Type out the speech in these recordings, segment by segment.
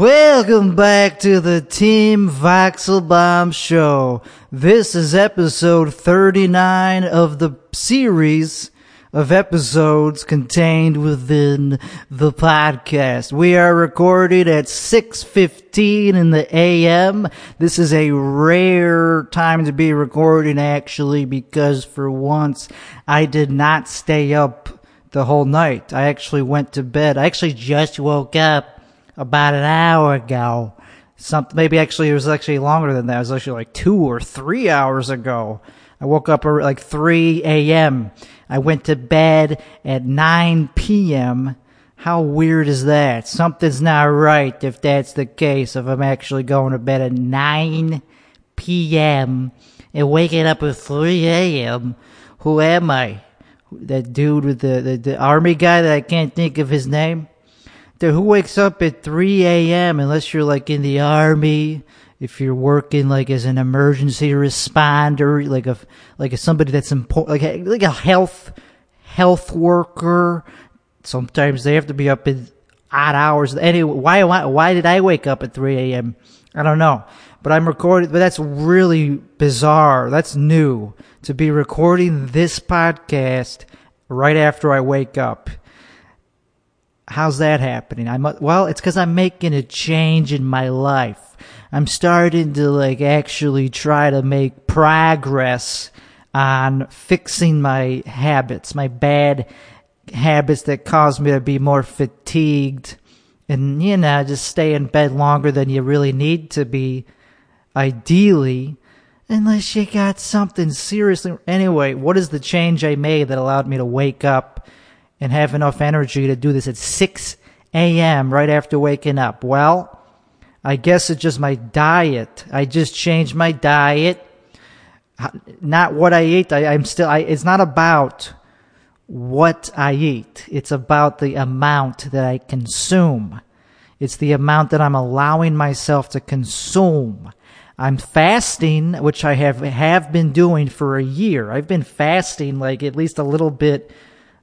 Welcome back to the Team Voxelbaum Show. This is episode 39 of the series of episodes contained within the podcast. We are recorded at 6.15 in the AM. This is a rare time to be recording actually because for once I did not stay up the whole night. I actually went to bed. I actually just woke up about an hour ago. Something maybe actually it was actually longer than that. It was actually like two or three hours ago. I woke up at like 3 a.m. I went to bed at 9 p.m. How weird is that? Something's not right if that's the case, if I'm actually going to bed at 9 p.m. and waking up at 3 a.m. Who am I? That dude with the, the, the army guy that I can't think of his name? Who wakes up at 3 a.m. unless you're like in the army, if you're working like as an emergency responder, like a like a somebody that's important, like a, like a health health worker. Sometimes they have to be up in odd hours. Anyway, why why why did I wake up at 3 a.m.? I don't know, but I'm recording. But that's really bizarre. That's new to be recording this podcast right after I wake up. How's that happening? I'm well, it's because I'm making a change in my life. I'm starting to like actually try to make progress on fixing my habits, my bad habits that cause me to be more fatigued and you know just stay in bed longer than you really need to be ideally unless you got something seriously anyway what is the change i made that allowed me to wake up and have enough energy to do this at 6 a.m. right after waking up? Well, I guess it's just my diet. I just changed my diet. Not what I eat. I, am still, I, it's not about what I eat. It's about the amount that I consume. It's the amount that I'm allowing myself to consume. I'm fasting, which I have, have been doing for a year. I've been fasting like at least a little bit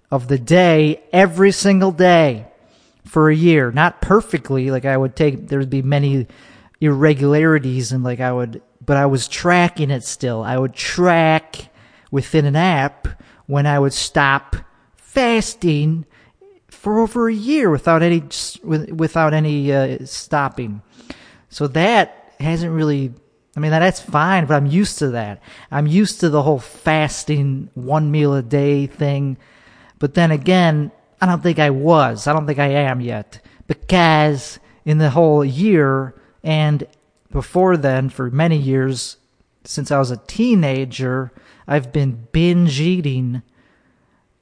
of the day every single day for a year. Not perfectly, like I would take, there would be many irregularities and like I would, but I was tracking it still. I would track within an app when I would stop fasting for over a year without any, without any uh, stopping. So that hasn't really I mean, that's fine, but I'm used to that. I'm used to the whole fasting one meal a day thing. But then again, I don't think I was. I don't think I am yet. Because in the whole year and before then, for many years, since I was a teenager, I've been binge eating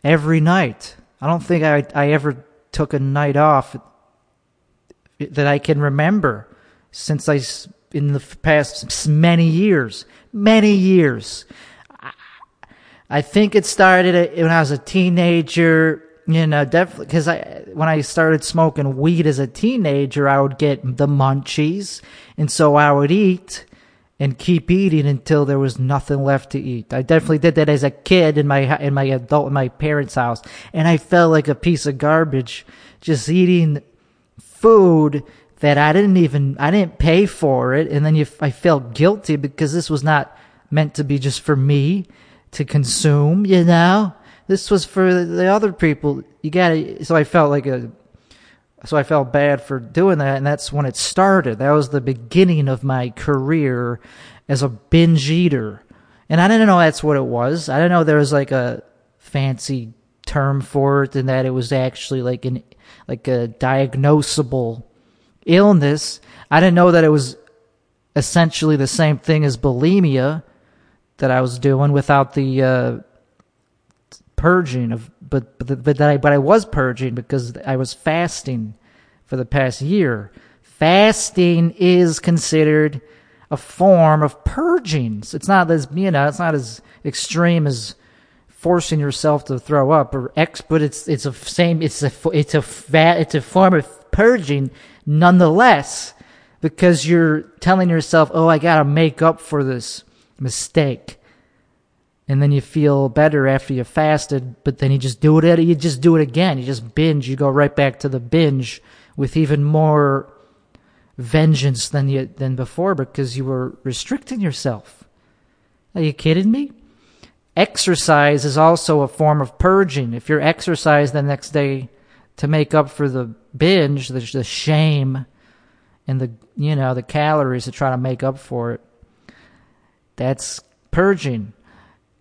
every night. I don't think I, I ever took a night off that I can remember since I, in the past many years, many years. I think it started when I was a teenager. You know, definitely because I when I started smoking weed as a teenager, I would get the munchies, and so I would eat and keep eating until there was nothing left to eat. I definitely did that as a kid in my in my adult in my parents' house, and I felt like a piece of garbage just eating food that I didn't even I didn't pay for it, and then you, I felt guilty because this was not meant to be just for me to consume, you know? This was for the other people. You gotta, so I felt like a, so I felt bad for doing that, and that's when it started. That was the beginning of my career as a binge eater. And I didn't know that's what it was. I didn't know there was like a fancy term for it and that it was actually like an, like a diagnosable illness. I didn't know that it was essentially the same thing as bulimia that I was doing without the uh, purging of, but but but that I but I was purging because I was fasting for the past year. Fasting is considered a form of purging. So it's not as you know, it's not as extreme as forcing yourself to throw up or X, but it's it's a same. It's a it's a. It's a form of purging, nonetheless, because you're telling yourself, "Oh, I gotta make up for this." Mistake. And then you feel better after you fasted, but then you just do it you just do it again. You just binge, you go right back to the binge with even more vengeance than you than before because you were restricting yourself. Are you kidding me? Exercise is also a form of purging. If you're exercise the next day to make up for the binge, the, the shame, and the you know the calories to try to make up for it, that's purging.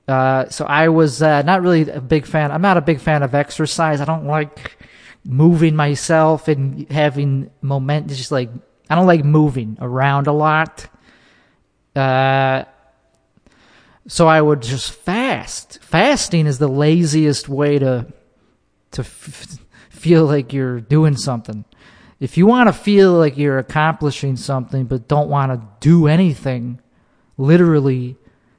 Uh, so I was uh, not really a big fan. I'm not a big fan of exercise. I don't like moving myself and having moment. Just like I don't like moving around a lot. Uh, so I would just fast. Fasting is the laziest way to to f- feel like you're doing something. If you want to feel like you're accomplishing something but don't want to do anything, literally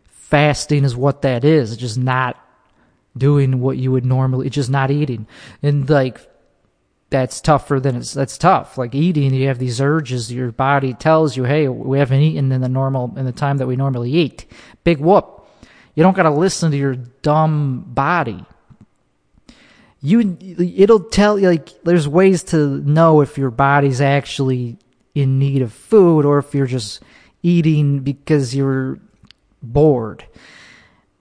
fasting is what that is. Just not doing what you would normally, just not eating. And like, that's tougher than it's, that's tough. Like eating, you have these urges, your body tells you, hey, we haven't eaten in the normal, in the time that we normally eat. Big whoop. You don't gotta listen to your dumb body. You, it'll tell you, like, there's ways to know if your body's actually in need of food or if you're just eating because you're bored.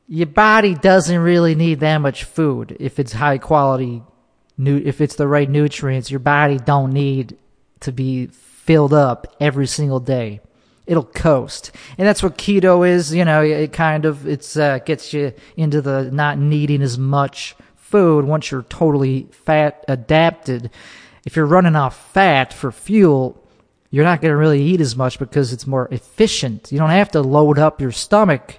Your body doesn't really need that much food if it's high quality if it's the right nutrients. Your body don't need to be filled up every single day. It'll coast. And that's what keto is, you know, it kind of it's uh, gets you into the not needing as much food once you're totally fat adapted. If you're running off fat for fuel, you're not going to really eat as much because it's more efficient. You don't have to load up your stomach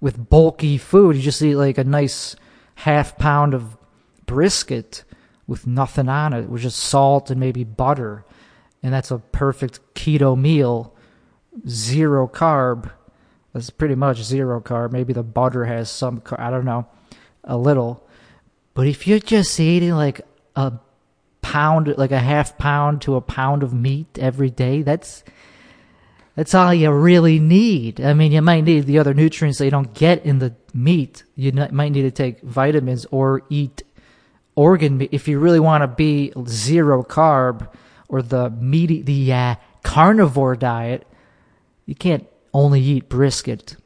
with bulky food. You just eat like a nice half pound of brisket with nothing on it, with just salt and maybe butter. And that's a perfect keto meal. Zero carb. That's pretty much zero carb. Maybe the butter has some, I don't know, a little. But if you're just eating like a pound, like a half pound to a pound of meat every day. That's that's all you really need. I mean, you might need the other nutrients that you don't get in the meat. You might need to take vitamins or eat organ meat if you really want to be zero carb or the meaty the uh, carnivore diet. You can't only eat brisket.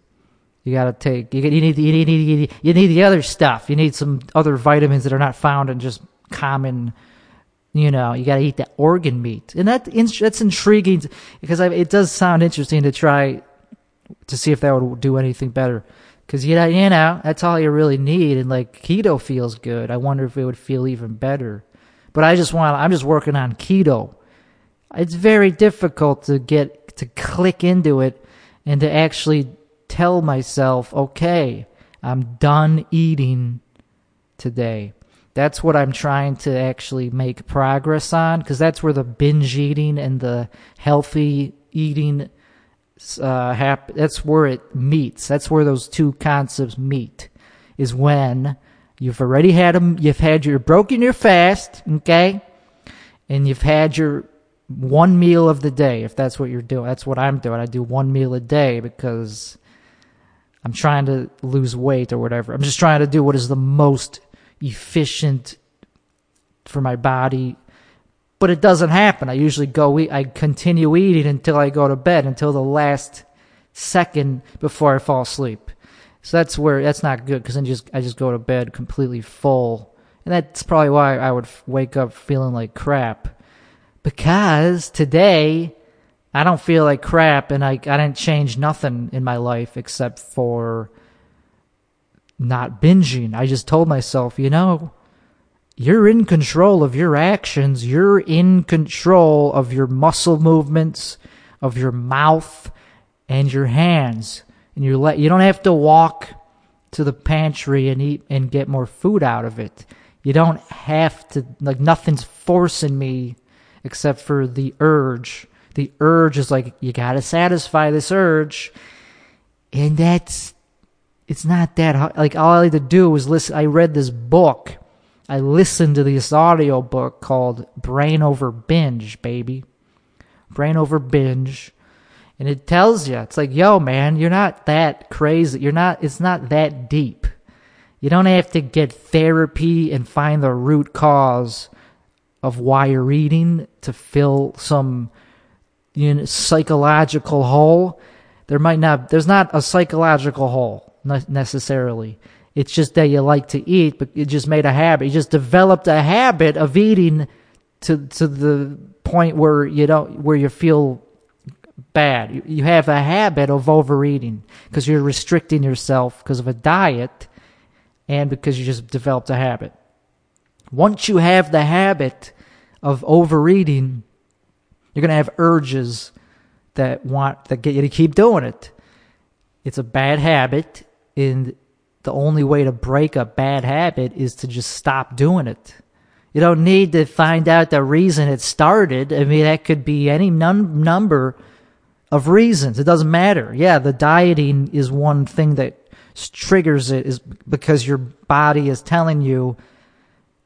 You got to take. You, you need. You need. You need. You need the other stuff. You need some other vitamins that are not found in just common you know, you got to eat that organ meat, and that that's intriguing because I, it does sound interesting to try to see if that would do anything better. Because you know, you know, that's all you really need, and like keto feels good. I wonder if it would feel even better. But I just want. I'm just working on keto. It's very difficult to get to click into it and to actually tell myself, okay, I'm done eating today. That's what I'm trying to actually make progress on because that's where the binge eating and the healthy eating uh, hap- that's where it meets. That's where those two concepts meet. Is when you've already had them, you've had your broken your fast, okay, and you've had your one meal of the day. If that's what you're doing, that's what I'm doing. I do one meal a day because I'm trying to lose weight or whatever. I'm just trying to do what is the most efficient for my body. But it doesn't happen. I usually go eat, I continue eating until I go to bed, until the last second before I fall asleep. So that's where, that's not good because then just, I just go to bed completely full. And that's probably why I would wake up feeling like crap. Because today, I don't feel like crap and I, I didn't change nothing in my life except for not binging. I just told myself, you know, you're in control of your actions. You're in control of your muscle movements, of your mouth and your hands. And you let you don't have to walk to the pantry and eat and get more food out of it. You don't have to like nothing's forcing me except for the urge. The urge is like you got to satisfy this urge. And that's it's not that hard. Like all I had to do was listen. I read this book. I listened to this audio book called Brain Over Binge, baby. Brain Over Binge. And it tells you, it's like, yo, man, you're not that crazy. You're not, it's not that deep. You don't have to get therapy and find the root cause of why you're eating to fill some you know, psychological hole. There might not, there's not a psychological hole necessarily. It's just that you like to eat, but you just made a habit. You just developed a habit of eating to to the point where you don't where you feel bad. You, have a habit of overeating because you're restricting yourself because of a diet and because you just developed a habit. Once you have the habit of overeating, you're going to have urges that want that get you to keep doing it. It's a bad habit and the only way to break a bad habit is to just stop doing it. You don't need to find out the reason it started. I mean, that could be any num- number of reasons. It doesn't matter. Yeah, the dieting is one thing that triggers it is because your body is telling you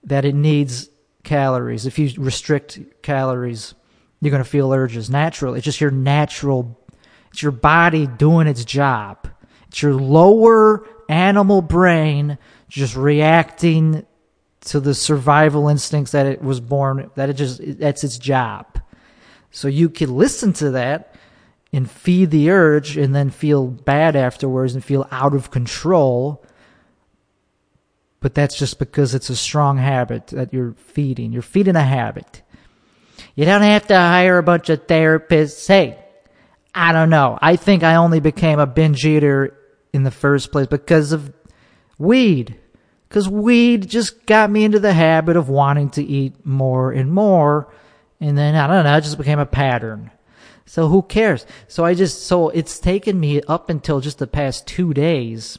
that it needs calories. If you restrict calories, you're going to feel urges naturally. It's just your natural, it's your body doing its job. It's your lower animal brain just reacting to the survival instincts that it was born that it just that's its job. So you can listen to that and feed the urge and then feel bad afterwards and feel out of control. But that's just because it's a strong habit that you're feeding. You're feeding a habit. You don't have to hire a bunch of therapists. Hey i don't know. I think i only became a binge eater in the first place because of weed. Because weed just got me into the habit of wanting to eat more and more. And then, I don't know, it just became a pattern. So who cares? So I just, so it's taken me up until just the past two days.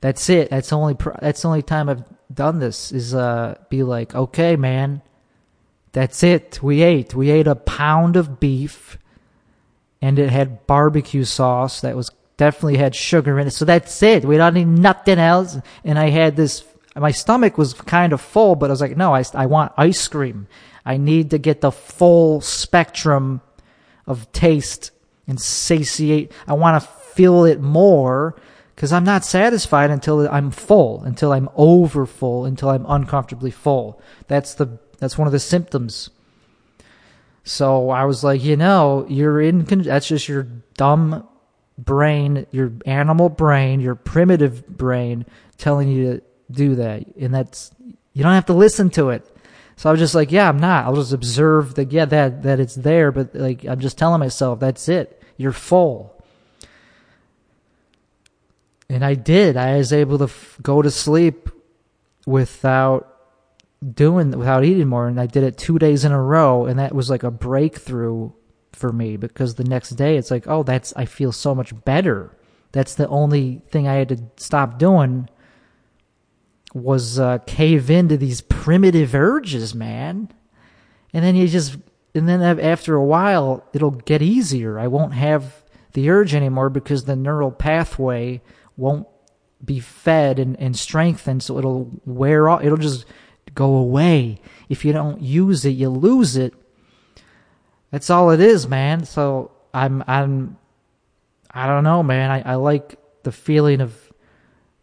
That's it. That's only, that's the only time I've done this is, uh, be like, okay, man, that's it. We ate. We ate a pound of beef and it had barbecue sauce that was definitely had sugar in it. So that's it. We don't need nothing else. And I had this, my stomach was kind of full, but I was like, no, I, I want ice cream. I need to get the full spectrum of taste and satiate. I want to feel it more because I'm not satisfied until I'm full, until I'm over full, until I'm uncomfortably full. That's the, that's one of the symptoms. So I was like, you know, you're in, that's just your dumb brain, your animal brain, your primitive brain telling you to do that. And that's, you don't have to listen to it. So I was just like, yeah, I'm not. I'll just observe that, yeah, that, that it's there, but like, I'm just telling myself, that's it. You're full. And I did. I was able to f- go to sleep without doing, without eating more. And I did it two days in a row. And that was like a breakthrough for me because the next day it's like, oh, that's I feel so much better. That's the only thing I had to stop doing was uh, cave into these primitive urges, man. And then you just, and then after a while, it'll get easier. I won't have the urge anymore because the neural pathway won't be fed and, and strengthened, so it'll wear off. It'll just go away. If you don't use it, you lose it. That's all it is, man. So I'm I'm I don't know, man. I, I like the feeling of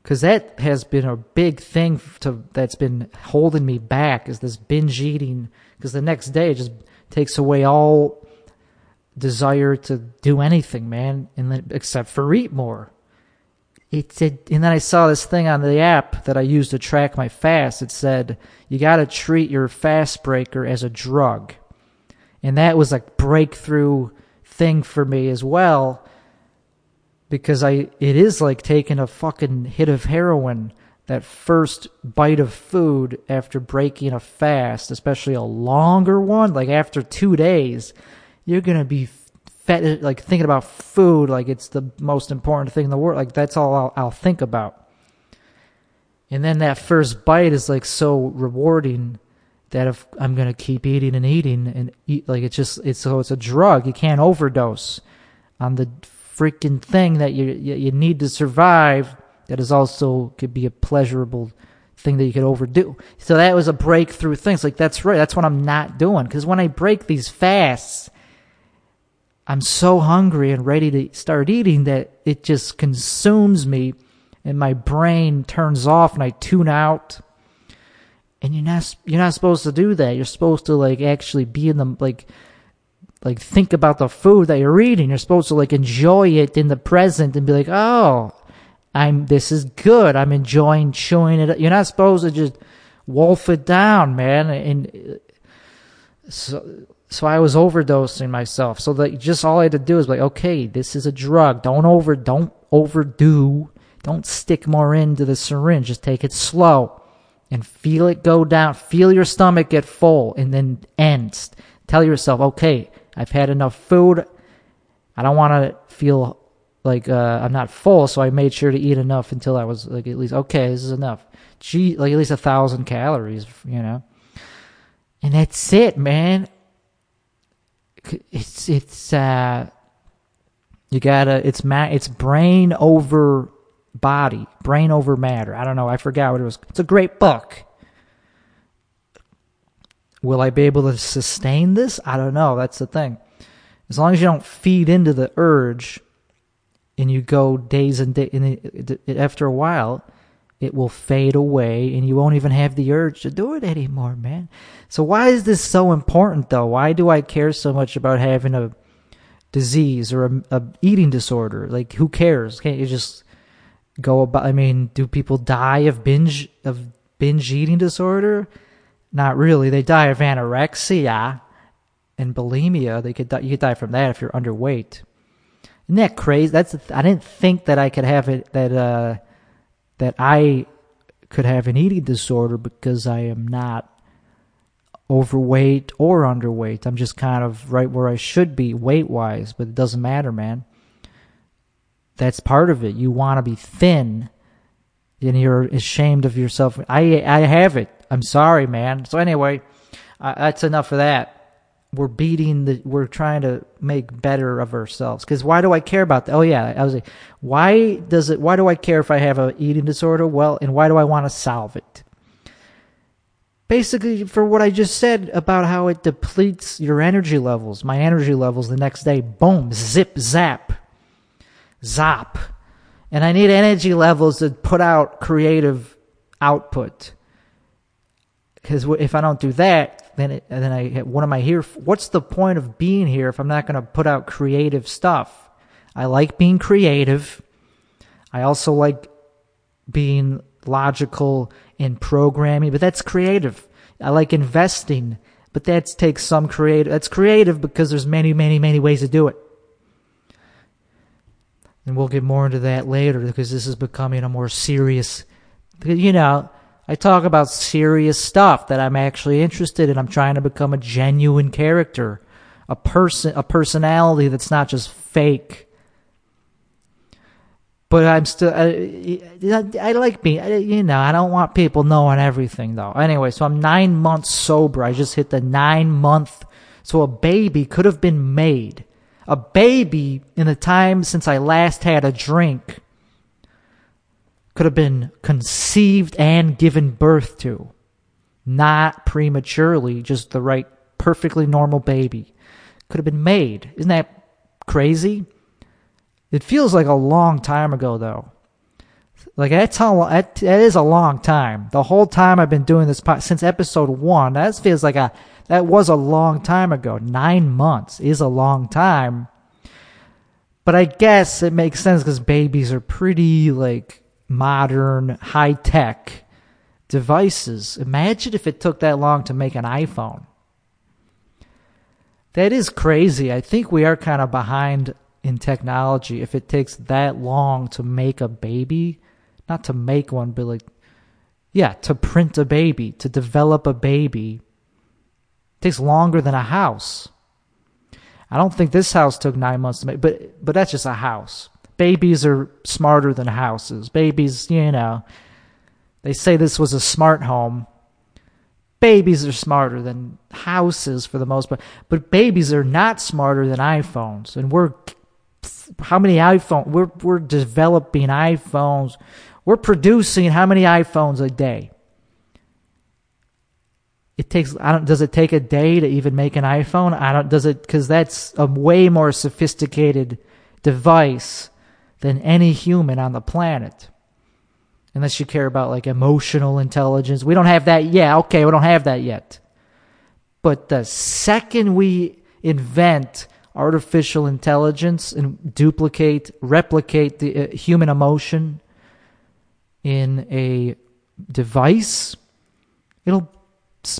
because that has been a big thing to that's been holding me back is this binge eating because the next day it just takes away all desire to do anything, man, and then, except for eat more. It said, and then I saw this thing on the app that I use to track my fast. It said you got to treat your fast breaker as a drug and that was a breakthrough thing for me as well because I it is like taking a fucking hit of heroin that first bite of food after breaking a fast especially a longer one like after 2 days you're going to be fat like thinking about food like it's the most important thing in the world like that's all I'll, I'll think about. And then that first bite is like so rewarding that if I'm going to keep eating and eating and eat, like it's just, it's so it's a drug. You can't overdose on the freaking thing that you, you need to survive. That is also could be a pleasurable thing that you could overdo. So that was a breakthrough thing. It's like, that's right. That's what I'm not doing. Cause when I break these fasts, I'm so hungry and ready to start eating that it just consumes me and my brain turns off and I tune out and you're not you're not supposed to do that. You're supposed to like actually be in the like like think about the food that you're eating. You're supposed to like enjoy it in the present and be like, oh, I'm this is good. I'm enjoying chewing it. You're not supposed to just wolf it down, man. And so so I was overdosing myself. So that just all I had to do is like, okay, this is a drug. Don't over don't overdo. Don't stick more into the syringe. Just take it slow and feel it go down. Feel your stomach get full and then end. Tell yourself, okay, I've had enough food. I don't want to feel like uh, I'm not full, so I made sure to eat enough until I was like at least okay, this is enough. Gee, like at least a thousand calories, you know. And that's it, man. It's it's uh, you gotta it's ma it's brain over body, brain over matter. I don't know. I forgot what it was. It's a great book. Will I be able to sustain this? I don't know. That's the thing. As long as you don't feed into the urge and you go days and days, and it, it, after a while, it will fade away and you won't even have the urge to do it anymore, man. So why is this so important though? Why do I care so much about having a disease or a, a eating disorder? Like who cares? Can't you just go about I mean, do people die of binge of binge eating disorder? Not really. They die of anorexia and bulimia. They could die, you could die from that if you're underweight. Isn't that crazy? That's I didn't think that I could have it that uh that I could have an eating disorder because I am not overweight or underweight. I'm just kind of right where I should be weight wise, but it doesn't matter, man. That's part of it. You want to be thin and you're ashamed of yourself. I I have it. I'm sorry, man. So anyway, uh, that's enough of that. We're beating the. We're trying to make better of ourselves. Because why do I care about that? Oh yeah, I was like, why does it? Why do I care if I have a eating disorder? Well, and why do I want to solve it? Basically, for what I just said about how it depletes your energy levels. My energy levels the next day, boom, zip, zap, zap and I need energy levels to put out creative output. Because if I don't do that, then it, then I what am I here? For? What's the point of being here if I'm not going to put out creative stuff? I like being creative. I also like being logical in programming, but that's creative. I like investing, but that takes some creative. That's creative because there's many, many, many ways to do it and we'll get more into that later because this is becoming a more serious you know i talk about serious stuff that i'm actually interested in. I'm trying to become a genuine character a person a personality that's not just fake. But i'm still i, I like being you know i don't want people knowing everything though. Anyway so i'm nine months sober. I just hit the nine month. So a baby could have been made a baby in the time since I last had a drink could have been conceived and given birth to. Not prematurely, just the right, perfectly normal baby. Could have been made. Isn't that crazy? It feels like a long time ago, though. Like that's how that, that is a long time. The whole time I've been doing this since episode one. That feels like a that was a long time ago. Nine months is a long time. But I guess it makes sense because babies are pretty like modern, high tech devices. Imagine if it took that long to make an iPhone. That is crazy. I think we are kind of behind in technology if it takes that long to make a baby. Not to make one, but like, yeah, to print a baby, to develop a baby it takes longer than a house. I don't think this house took nine months to make, but but that's just a house. Babies are smarter than houses. Babies, you know, they say this was a smart home. Babies are smarter than houses for the most part, but babies are not smarter than iPhones. And we're how many iPhone we're we're developing iPhones. We're producing how many iPhones a day? It takes I don't does it take a day to even make an iPhone? I don't does it cuz that's a way more sophisticated device than any human on the planet. Unless you care about like emotional intelligence. We don't have that yet. Okay, we don't have that yet. But the second we invent artificial intelligence and duplicate, replicate the uh, human emotion in a device, it'll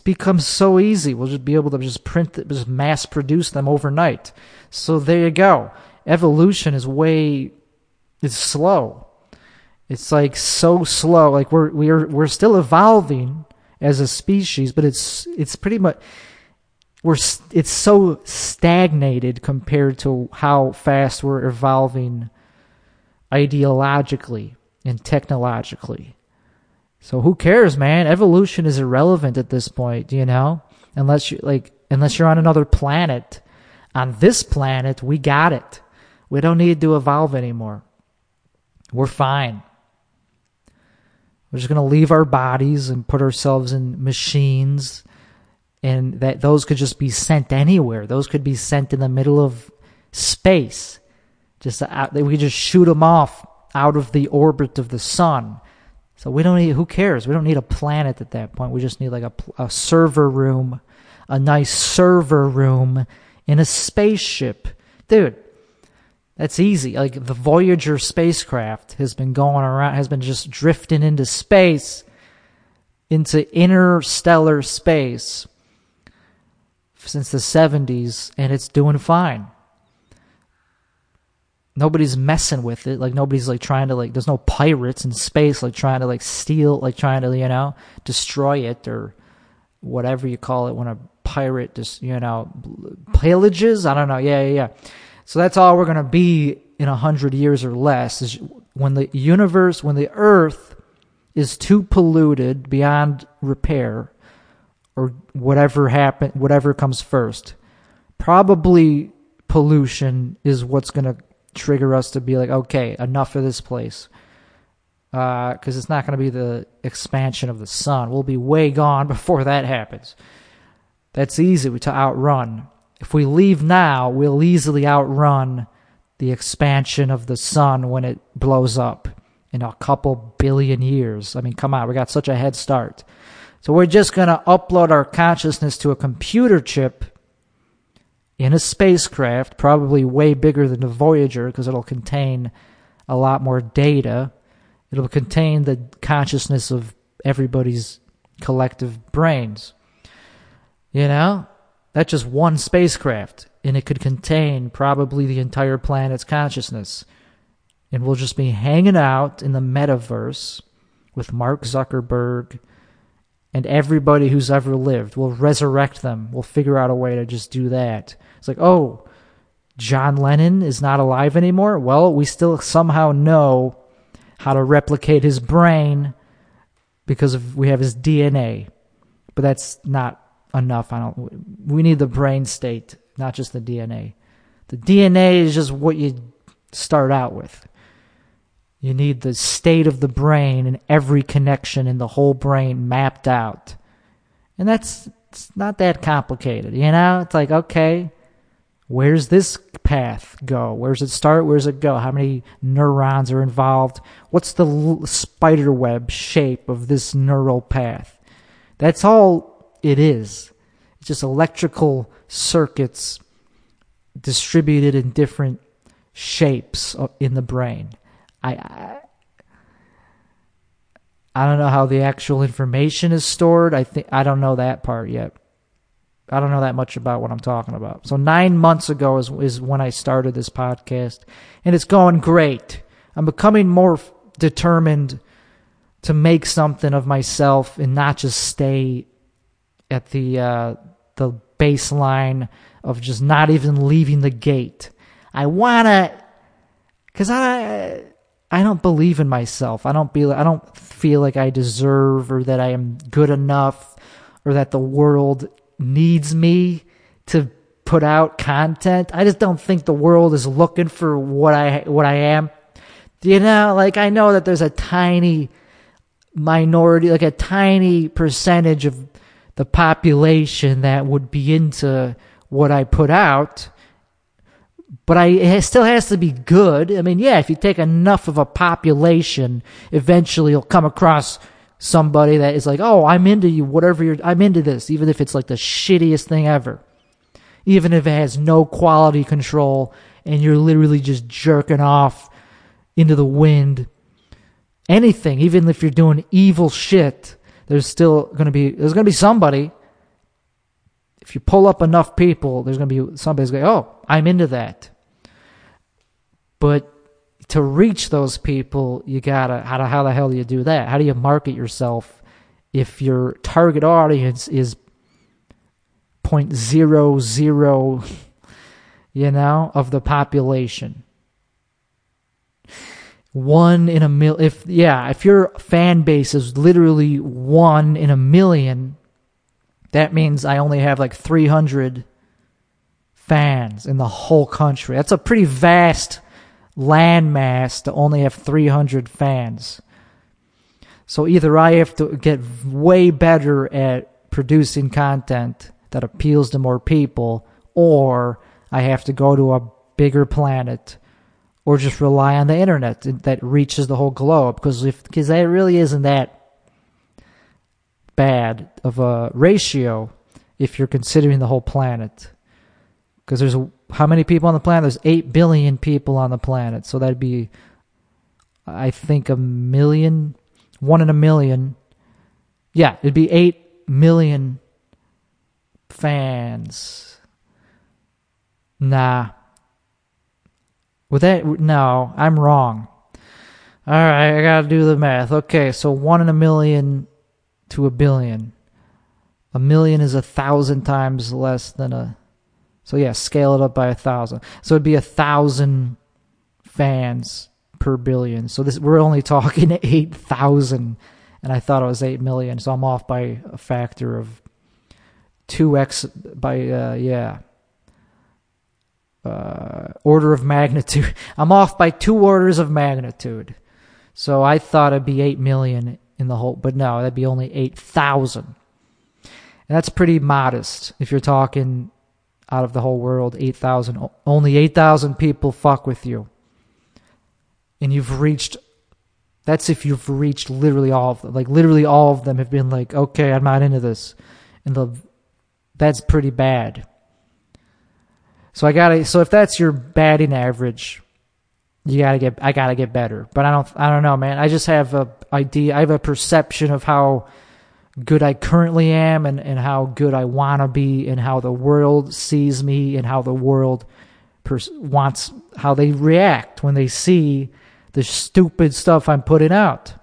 become so easy. We'll just be able to just print just mass produce them overnight. So there you go. Evolution is way, it's slow. It's like so slow. Like we're we're we're still evolving as a species, but it's it's pretty much we're it's so stagnated compared to how fast we're evolving ideologically and technologically. So who cares, man? Evolution is irrelevant at this point, you know? Unless you like unless you're on another planet. On this planet, we got it. We don't need to evolve anymore. We're fine. We're just going to leave our bodies and put ourselves in machines and that those could just be sent anywhere. Those could be sent in the middle of space. Just out, we could just shoot them off out of the orbit of the sun. So we don't need. Who cares? We don't need a planet at that point. We just need like a, a server room, a nice server room in a spaceship, dude. That's easy. Like the Voyager spacecraft has been going around, has been just drifting into space, into interstellar space since the 70s, and it's doing fine. Nobody's messing with it. Like nobody's like trying to like. There's no pirates in space like trying to like steal, like trying to you know destroy it or whatever you call it when a pirate just you know pillages. I don't know. Yeah, yeah, yeah. So that's all we're gonna be in a hundred years or less. Is when the universe, when the Earth is too polluted beyond repair or whatever happen whatever comes first. Probably pollution is what's to trigger us to be like, okay, enough of this place. Because uh, it's not going to be the expansion of the sun. We'll be way gone before that happens. That's easy to outrun. If we leave now, we'll easily outrun the expansion of the sun when it blows up in a couple billion years. I mean, come on, we got such a head start. So we're just going to upload our consciousness to a computer chip in a spacecraft, probably way bigger than the Voyager because it'll contain a lot more data. It'll contain the consciousness of everybody's collective brains. You know? That's just one spacecraft, and it could contain probably the entire planet's consciousness. And we'll just be hanging out in the metaverse with Mark Zuckerberg and everybody who's ever lived. We'll resurrect them. We'll figure out a way to just do that. It's like, oh, John Lennon is not alive anymore? Well, we still somehow know how to replicate his brain because of, we have his DNA. But that's not enough. I don't we need the brain state, not just the DNA. The DNA is just what you start out with. You need the state of the brain and every connection in the whole brain mapped out. And that's it's not that complicated, you know? It's like, okay, where's this path go? Where's it start? Where's it go? How many neurons are involved? What's the spider web shape of this neural path? That's all it is. It's just electrical circuits distributed in different shapes in the brain. I, I I don't know how the actual information is stored. I think I don't know that part yet. I don't know that much about what I'm talking about. So nine months ago is is when I started this podcast, and it's going great. I'm becoming more determined to make something of myself and not just stay at the uh, the baseline of just not even leaving the gate. I wanna, cause I I don't believe in myself. I don't be I don't feel like I deserve or that I am good enough or that the world needs me to put out content. I just don't think the world is looking for what I what I am. You know, like I know that there's a tiny minority, like a tiny percentage of the population that would be into what I put out but I, it still has to be good. I mean, yeah, if you take enough of a population, eventually you'll come across somebody that is like, oh, I'm into you, whatever you're, I'm into this, even if it's like the shittiest thing ever. even if it has no quality control and you're literally just jerking off into the wind. Anything, even if you're doing evil shit, there's still going to be there's going to be somebody. If you pull up enough people, there's going to be somebody's going, "Oh, I'm into that." But to reach those people, you gotta how, how the hell do you do that? How do you market yourself if your target audience is 0.00 you know of the population one in a mil if yeah if your fan base is literally one in a million that means i only have like 300 fans in the whole country that's a pretty vast landmass to only have 300 fans so either i have to get way better at producing content that appeals to more people, or I have to go to a bigger planet, or just rely on the internet that reaches the whole globe. Because if because that really isn't that bad of a ratio if you're considering the whole planet. Because there's how many people on the planet? There's eight billion people on the planet, so that'd be, I think, a million, one in a million. Yeah, it'd be eight million fans. Nah. With that, no, I'm wrong. All right, I gotta do the math. Okay, so one in a million to a billion. A million is a thousand times less than a. So yeah, scale it up by a thousand. So it'd be a thousand fans per billion. So this we're only talking eight thousand, and I thought it was eight million. So I'm off by a factor of 2x by uh, yeah uh, order of magnitude i'm off by two orders of magnitude so i thought it'd be 8 million in the whole but no that'd be only 8000 and that's pretty modest if you're talking out of the whole world 8000 only 8000 people fuck with you and you've reached that's if you've reached literally all of them like literally all of them have been like okay i'm not into this and the that's pretty bad. So I gotta. So if that's your batting average, you gotta get. I gotta get better. But I don't. I don't know, man. I just have a idea. I have a perception of how good I currently am, and and how good I want to be, and how the world sees me, and how the world pers- wants how they react when they see the stupid stuff I'm putting out.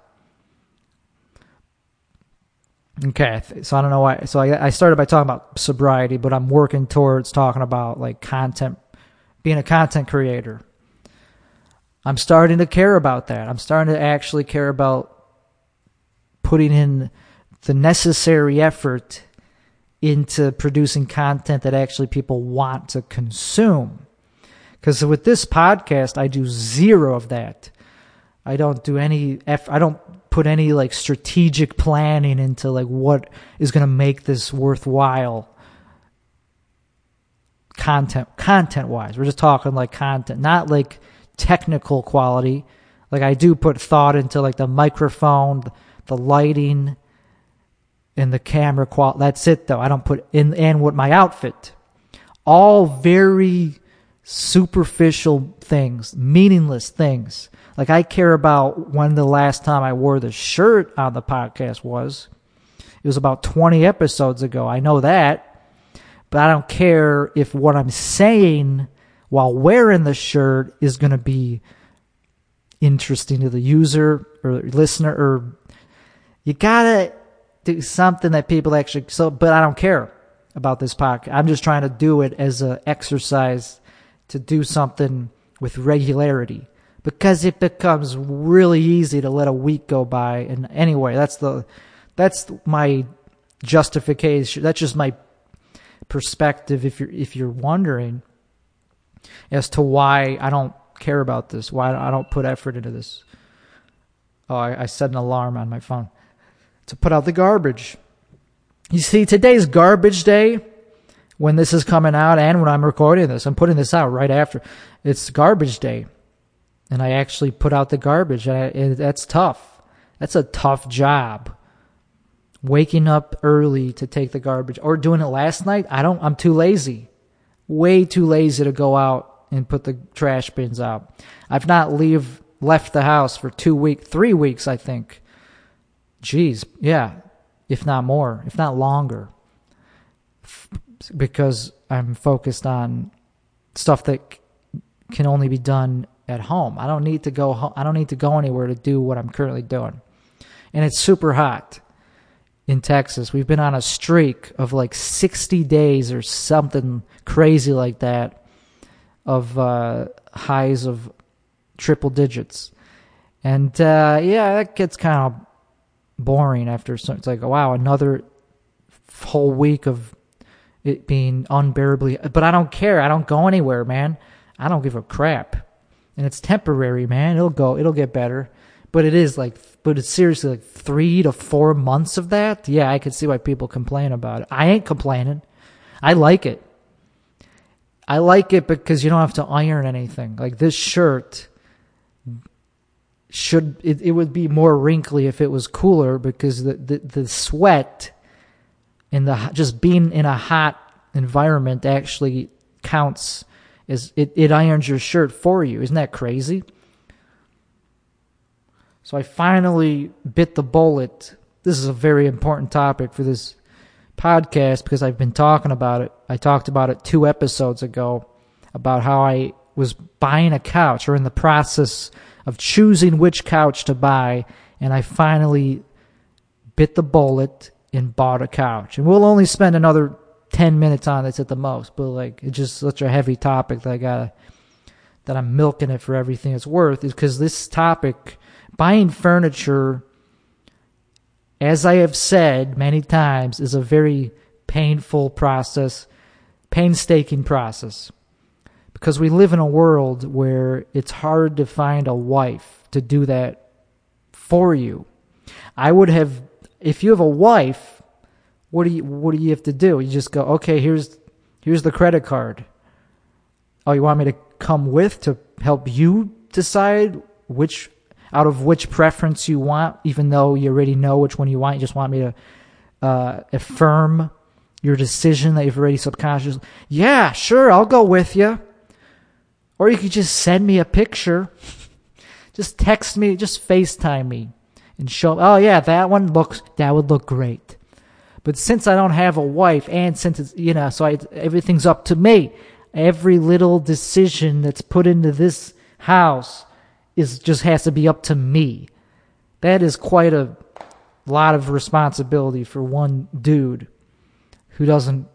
Okay, so I don't know why. So I, I started by talking about sobriety, but I'm working towards talking about like content, being a content creator. I'm starting to care about that. I'm starting to actually care about putting in the necessary effort into producing content that actually people want to consume. Because with this podcast, I do zero of that. I don't do any. I don't put any like strategic planning into like what is going to make this worthwhile content content wise we're just talking like content not like technical quality like i do put thought into like the microphone the lighting and the camera quality that's it though i don't put in and what my outfit all very superficial things meaningless things like I care about when the last time I wore the shirt on the podcast was. It was about 20 episodes ago. I know that. But I don't care if what I'm saying while wearing the shirt is going to be interesting to the user or listener or you got to do something that people actually so but I don't care about this podcast. I'm just trying to do it as an exercise to do something with regularity because it becomes really easy to let a week go by. And anyway, that's the that's my justification. That's just my perspective. If you're if you're wondering as to why I don't care about this, why I don't put effort into this. Oh, I, I set an alarm on my phone to put out the garbage. You see, today's garbage day when this is coming out and when I'm recording this. I'm putting this out right after. It's garbage day and I actually put out the garbage. I, that's tough. That's a tough job. Waking up early to take the garbage or doing it last night. I don't. I'm too lazy. way too lazy to go out and put the trash bins out. I've not leave left the house for two weeks, three weeks, I think. Jeez, yeah, if not more, if not longer, because I'm focused on stuff that can only be done at home. I don't need to go. Ho- I don't need to go anywhere to do what I'm currently doing, and it's super hot in Texas. We've been on a streak of like 60 days or something crazy like that of uh, highs of triple digits. And uh, yeah, that gets kind of boring after so it's like, wow, another whole week of it being unbearably. But I don't care. I don't go anywhere, man. I don't give a crap. And it's temporary, man. It'll go. It'll get better. But it is like but it's seriously like three to four months of that. Yeah, I can see why people complain about it. I ain't complaining. I like it. I like it because you don't have to iron anything. Like this shirt should it, it would be more wrinkly if it was cooler because the, the, the sweat and the just being in a hot environment actually counts as it, it irons your shirt for you. Isn't that crazy? So I finally bit the bullet. This is a very important topic for this podcast because I've been talking about it. I talked about it two episodes ago about how I was buying a couch or in the process of choosing which couch to buy, and I finally bit the bullet and bought a couch. And we'll only spend another 10 minutes on this at the most, but like it's just such a heavy topic that I gotta, that I'm milking it for everything it's worth is because this topic buying furniture, as I have said many times, is a very painful process, painstaking process. Because we live in a world where it's hard to find a wife to do that for you. I would have, if you have a wife, what do you what do you have to do? You just go, okay, here's here's the credit card. Oh, you want me to come with to help you decide which out of which preference you want, even though you already know which one you want. You just want me to uh, affirm your decision that you've already subconsciously. Yeah, sure, I'll go with you. Or you could just send me a picture. just text me, just FaceTime me and show, oh yeah, that one looks, that would look great. But since I don't have a wife and since it's, you know, so I, everything's up to me. Every little decision that's put into this house is just has to be up to me. That is quite a lot of responsibility for one dude who doesn't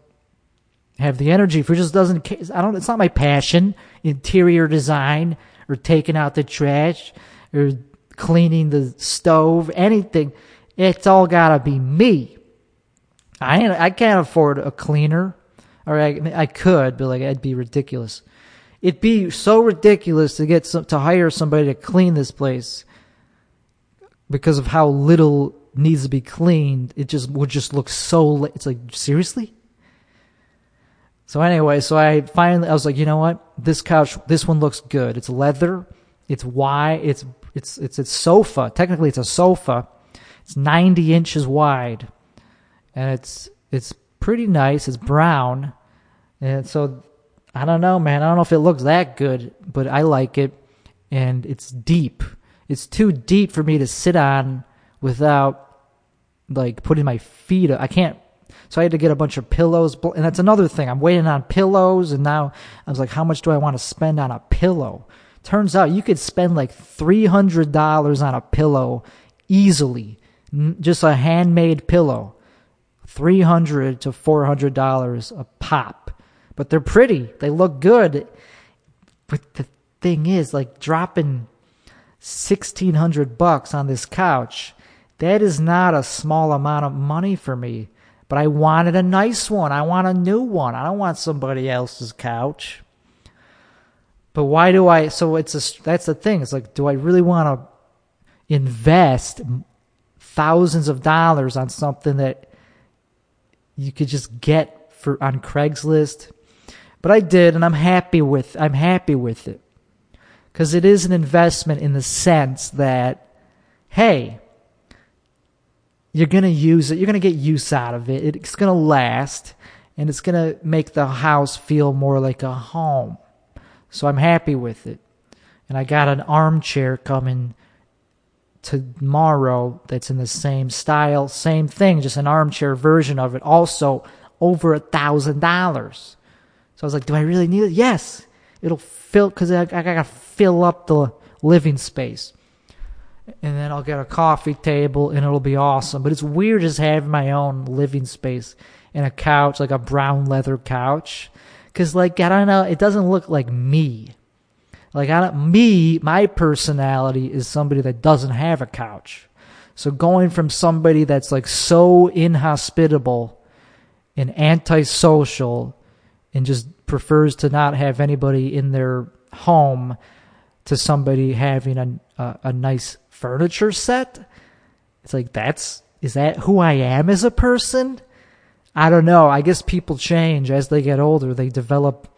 have the energy for just doesn't I don't it's not my passion interior design or taking out the trash or cleaning the stove anything it's all got to be me I I can't afford a cleaner or I I could but like it'd be ridiculous It'd be so ridiculous to get some, to hire somebody to clean this place because of how little needs to be cleaned. It just would just look so. It's like seriously. So anyway, so I finally I was like, you know what? This couch, this one looks good. It's leather. It's wide. It's it's it's a sofa. Technically, it's a sofa. It's 90 inches wide, and it's it's pretty nice. It's brown, and so I don't know, man. I don't know if it looks that good, but I like it. And it's deep. It's too deep for me to sit on without like putting my feet. I can't. So I had to get a bunch of pillows. And that's another thing. I'm waiting on pillows. And now I was like, how much do I want to spend on a pillow? Turns out you could spend like $300 on a pillow easily. Just a handmade pillow. 300 to $400 a pop but they're pretty. They look good. But the thing is, like dropping sixteen hundred bucks on this couch, that is not a small amount of money for me. But I wanted a nice one. I want a new one. I don't want somebody else's couch. But why do I? So it's a that's the thing. It's like, do I really want to invest thousands of dollars on something that you could just get for on Craigslist but I did, and I'm happy with I'm happy with it because it is an investment in the sense that, hey, you're gonna use it, you're gonna get use out of it. It's gonna last, and it's going to make the house feel more like a home. So I'm happy with it. And I got an armchair coming tomorrow that's in the same style, same thing, just an armchair version of it. Also, over a thousand dollars. So I was like, do I really need it? Yes. It'll fill, because I, I got to fill up the living space. And then I'll get a coffee table and it'll be awesome. But it's weird just having my own living space and a couch, like a brown leather couch. Cause like, I don't know, it doesn't look like me. Like I don't, me, my personality is somebody that doesn't have a couch. So going from somebody that's like so inhospitable and antisocial and just prefers to not have anybody in their home to somebody having a, a, a nice furniture set. It's like, that's, is that who I am as a person? I don't know. I guess people change as they get older. They develop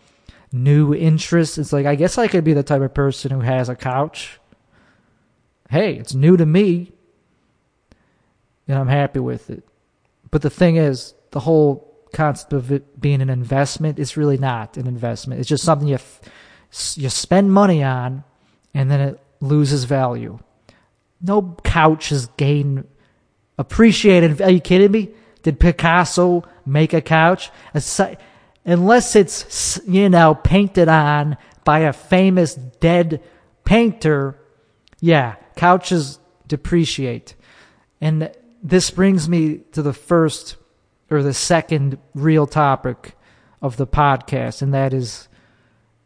new interests. It's like, I guess I could be the type of person who has a couch. Hey, it's new to me. And I'm happy with it. But the thing is, the whole concept of it being an investment is really not an investment. It's just something you, you spend money on and then it loses value. No couch has gained appreciated. Are you kidding me? Did Picasso make a couch? Unless it's, you know, painted on by a famous dead painter, yeah, couches depreciate. And this brings me to the first or the second real topic of the podcast, and that is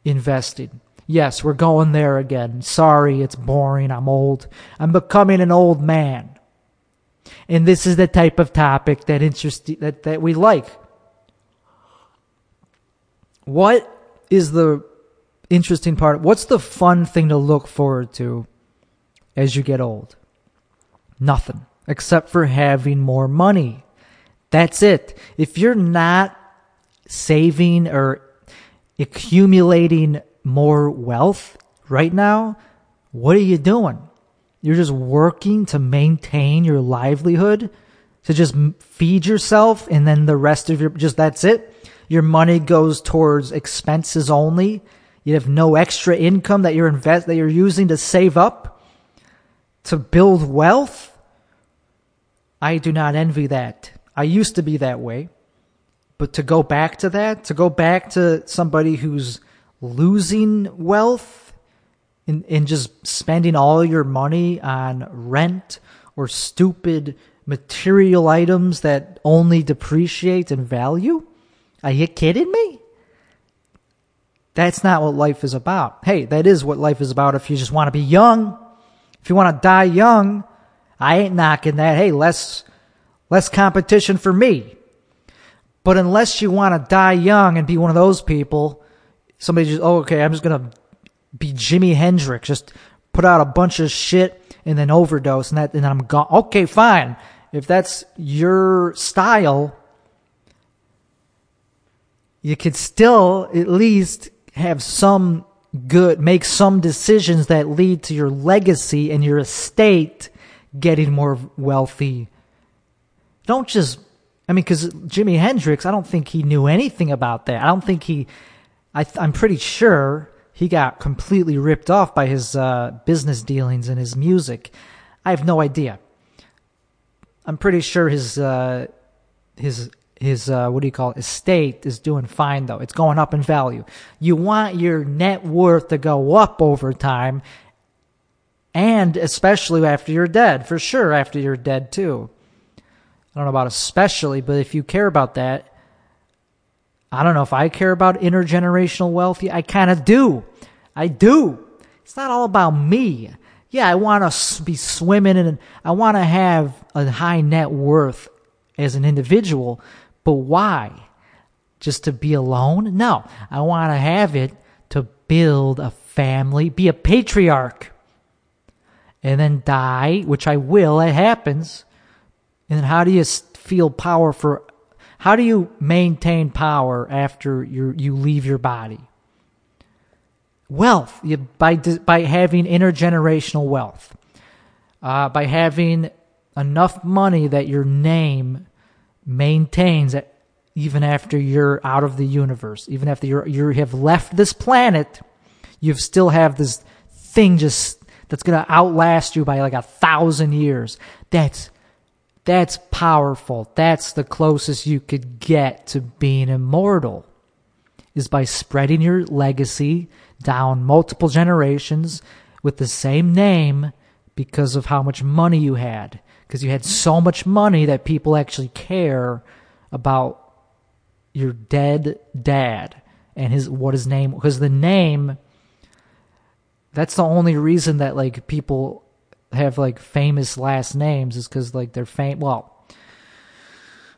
investing. Yes, we're going there again. Sorry, it's boring. I'm old. I'm becoming an old man. And this is the type of topic that interest that, that we like. What is the interesting part? What's the fun thing to look forward to as you get old? Nothing. Except for having more money. That's it. If you're not saving or accumulating more wealth right now, what are you doing? You're just working to maintain your livelihood, to just feed yourself, and then the rest of your just that's it. Your money goes towards expenses only. You have no extra income that you're invest that you're using to save up to build wealth. I do not envy that. I used to be that way. But to go back to that, to go back to somebody who's losing wealth and, and just spending all your money on rent or stupid material items that only depreciate in value? Are you kidding me? That's not what life is about. Hey, that is what life is about if you just want to be young. If you want to die young, I ain't knocking that. Hey, less less competition for me. But unless you want to die young and be one of those people somebody just, oh, okay, I'm just going to be Jimi Hendrix, just put out a bunch of shit and then overdose and that, and then I'm gone. Okay, fine. If that's your style, you could still at least have some good, make some decisions that lead to your legacy and your estate getting more wealthy. Don't just, I mean, because Jimi Hendrix, I don't think he knew anything about that. I don't think he I am pretty sure he got completely ripped off by his uh, business dealings and his music. I have no idea. I'm pretty sure his uh, his his uh, what do you call it estate is doing fine though. It's going up in value. You want your net worth to go up over time, and especially after you're dead. For sure, after you're dead too. I don't know about especially, but if you care about that, I don't know if I care about intergenerational wealth. I kind of do. I do. It's not all about me. Yeah, I want to be swimming and I want to have a high net worth as an individual, but why? Just to be alone? No, I want to have it to build a family, be a patriarch, and then die, which I will. It happens. And then how do you feel power for how do you maintain power after you you leave your body? Wealth you, by by having intergenerational wealth, uh, by having enough money that your name maintains even after you're out of the universe, even after you're, you have left this planet, you still have this thing just that's going to outlast you by like a thousand years. That's that's powerful. That's the closest you could get to being immortal is by spreading your legacy down multiple generations with the same name because of how much money you had. Because you had so much money that people actually care about your dead dad and his what his name because the name that's the only reason that like people have like famous last names is because like they're fame. Well,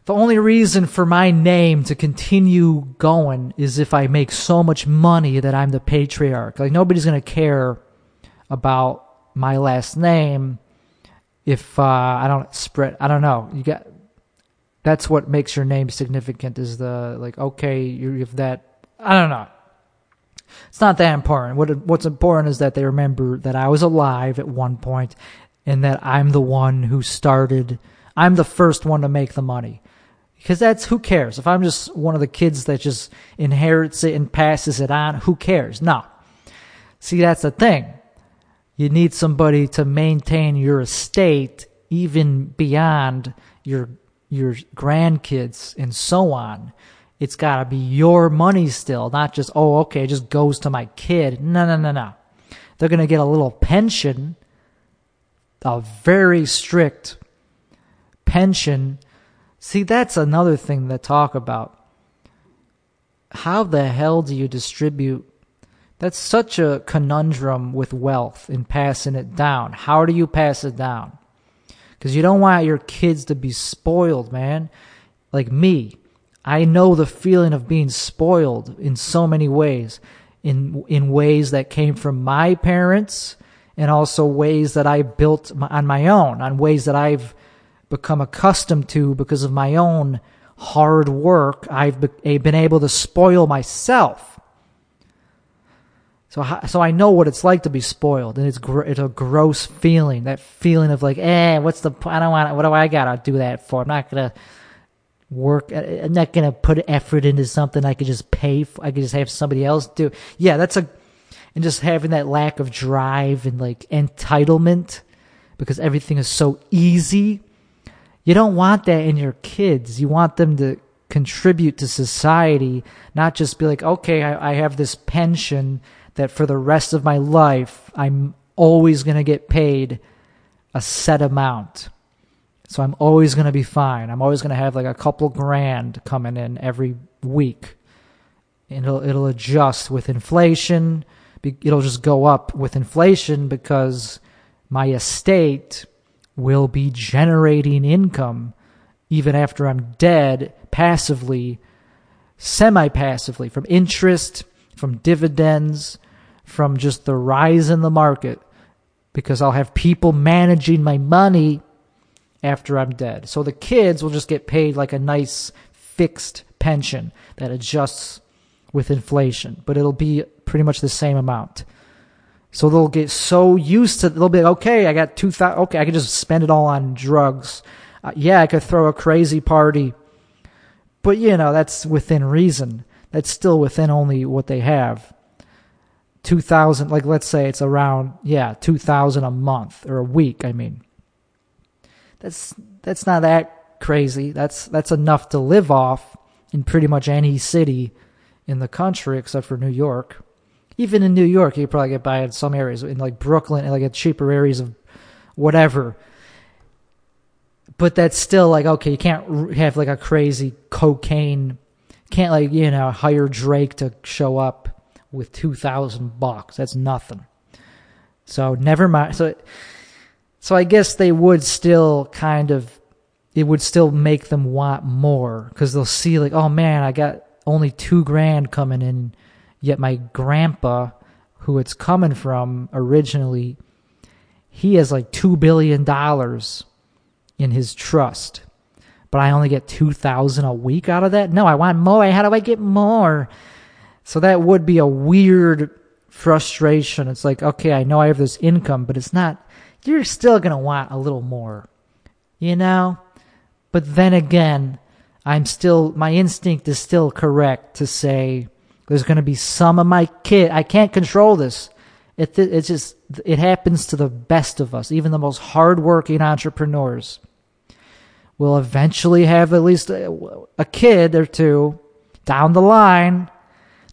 the only reason for my name to continue going is if I make so much money that I'm the patriarch. Like nobody's gonna care about my last name if uh, I don't spread. I don't know. You got that's what makes your name significant. Is the like okay you have that. I don't know. It's not that important. What what's important is that they remember that I was alive at one point, and that I'm the one who started. I'm the first one to make the money, because that's who cares. If I'm just one of the kids that just inherits it and passes it on, who cares? No. See, that's the thing. You need somebody to maintain your estate even beyond your your grandkids and so on. It's got to be your money still, not just, oh, okay, it just goes to my kid. No, no, no, no. They're going to get a little pension, a very strict pension. See, that's another thing to talk about. How the hell do you distribute? That's such a conundrum with wealth in passing it down. How do you pass it down? Because you don't want your kids to be spoiled, man. Like me. I know the feeling of being spoiled in so many ways, in in ways that came from my parents, and also ways that I built on my own, on ways that I've become accustomed to because of my own hard work. I've been able to spoil myself. So, so I know what it's like to be spoiled, and it's it's a gross feeling. That feeling of like, eh, what's the? I don't want. What do I gotta do that for? I'm not gonna work. Uh, uh, I'm not gonna put effort into something I could just pay. For, I could just have somebody else do. Yeah, that's a, and just having that lack of drive and like entitlement because everything is so easy. You don't want that in your kids. You want them to contribute to society, not just be like, okay, I, I have this pension that for the rest of my life I'm always gonna get paid a set amount. So I'm always going to be fine. I'm always going to have like a couple grand coming in every week. And it'll, it'll adjust with inflation. It'll just go up with inflation because my estate will be generating income even after I'm dead passively, semi passively, from interest, from dividends, from just the rise in the market because I'll have people managing my money after I'm dead. So the kids will just get paid like a nice fixed pension that adjusts with inflation, but it'll be pretty much the same amount. So they'll get so used to they'll be like, okay, I got two thousand. Okay, I can just spend it all on drugs. Uh, yeah, I could throw a crazy party, but you know that's within reason. That's still within only what they have. Two thousand, like let's say it's around yeah two thousand a month or a week. I mean, that's that's not that crazy. That's that's enough to live off in pretty much any city in the country except for New York. Even in New York, you probably get by in some areas. In like Brooklyn, and like at cheaper areas of whatever. But that's still like okay. You can't have like a crazy cocaine. Can't like you know hire Drake to show up with two thousand bucks. That's nothing. So never mind. So so I guess they would still kind of, it would still make them want more because they'll see like, oh man, I got only two grand coming in, yet my grandpa, who it's coming from originally, he has like two billion dollars in his trust, but I only get two thousand a week out of that. No, I want more. How do I get more? So that would be a weird frustration. It's like, okay, I know I have this income, but it's not you're still going to want a little more, you know? But then again, I'm still, my instinct is still correct to say there's going to be some of my kid. I can't control this. It, it's just, it happens to the best of us, even the most hardworking entrepreneurs will eventually have at least a, a kid or two down the line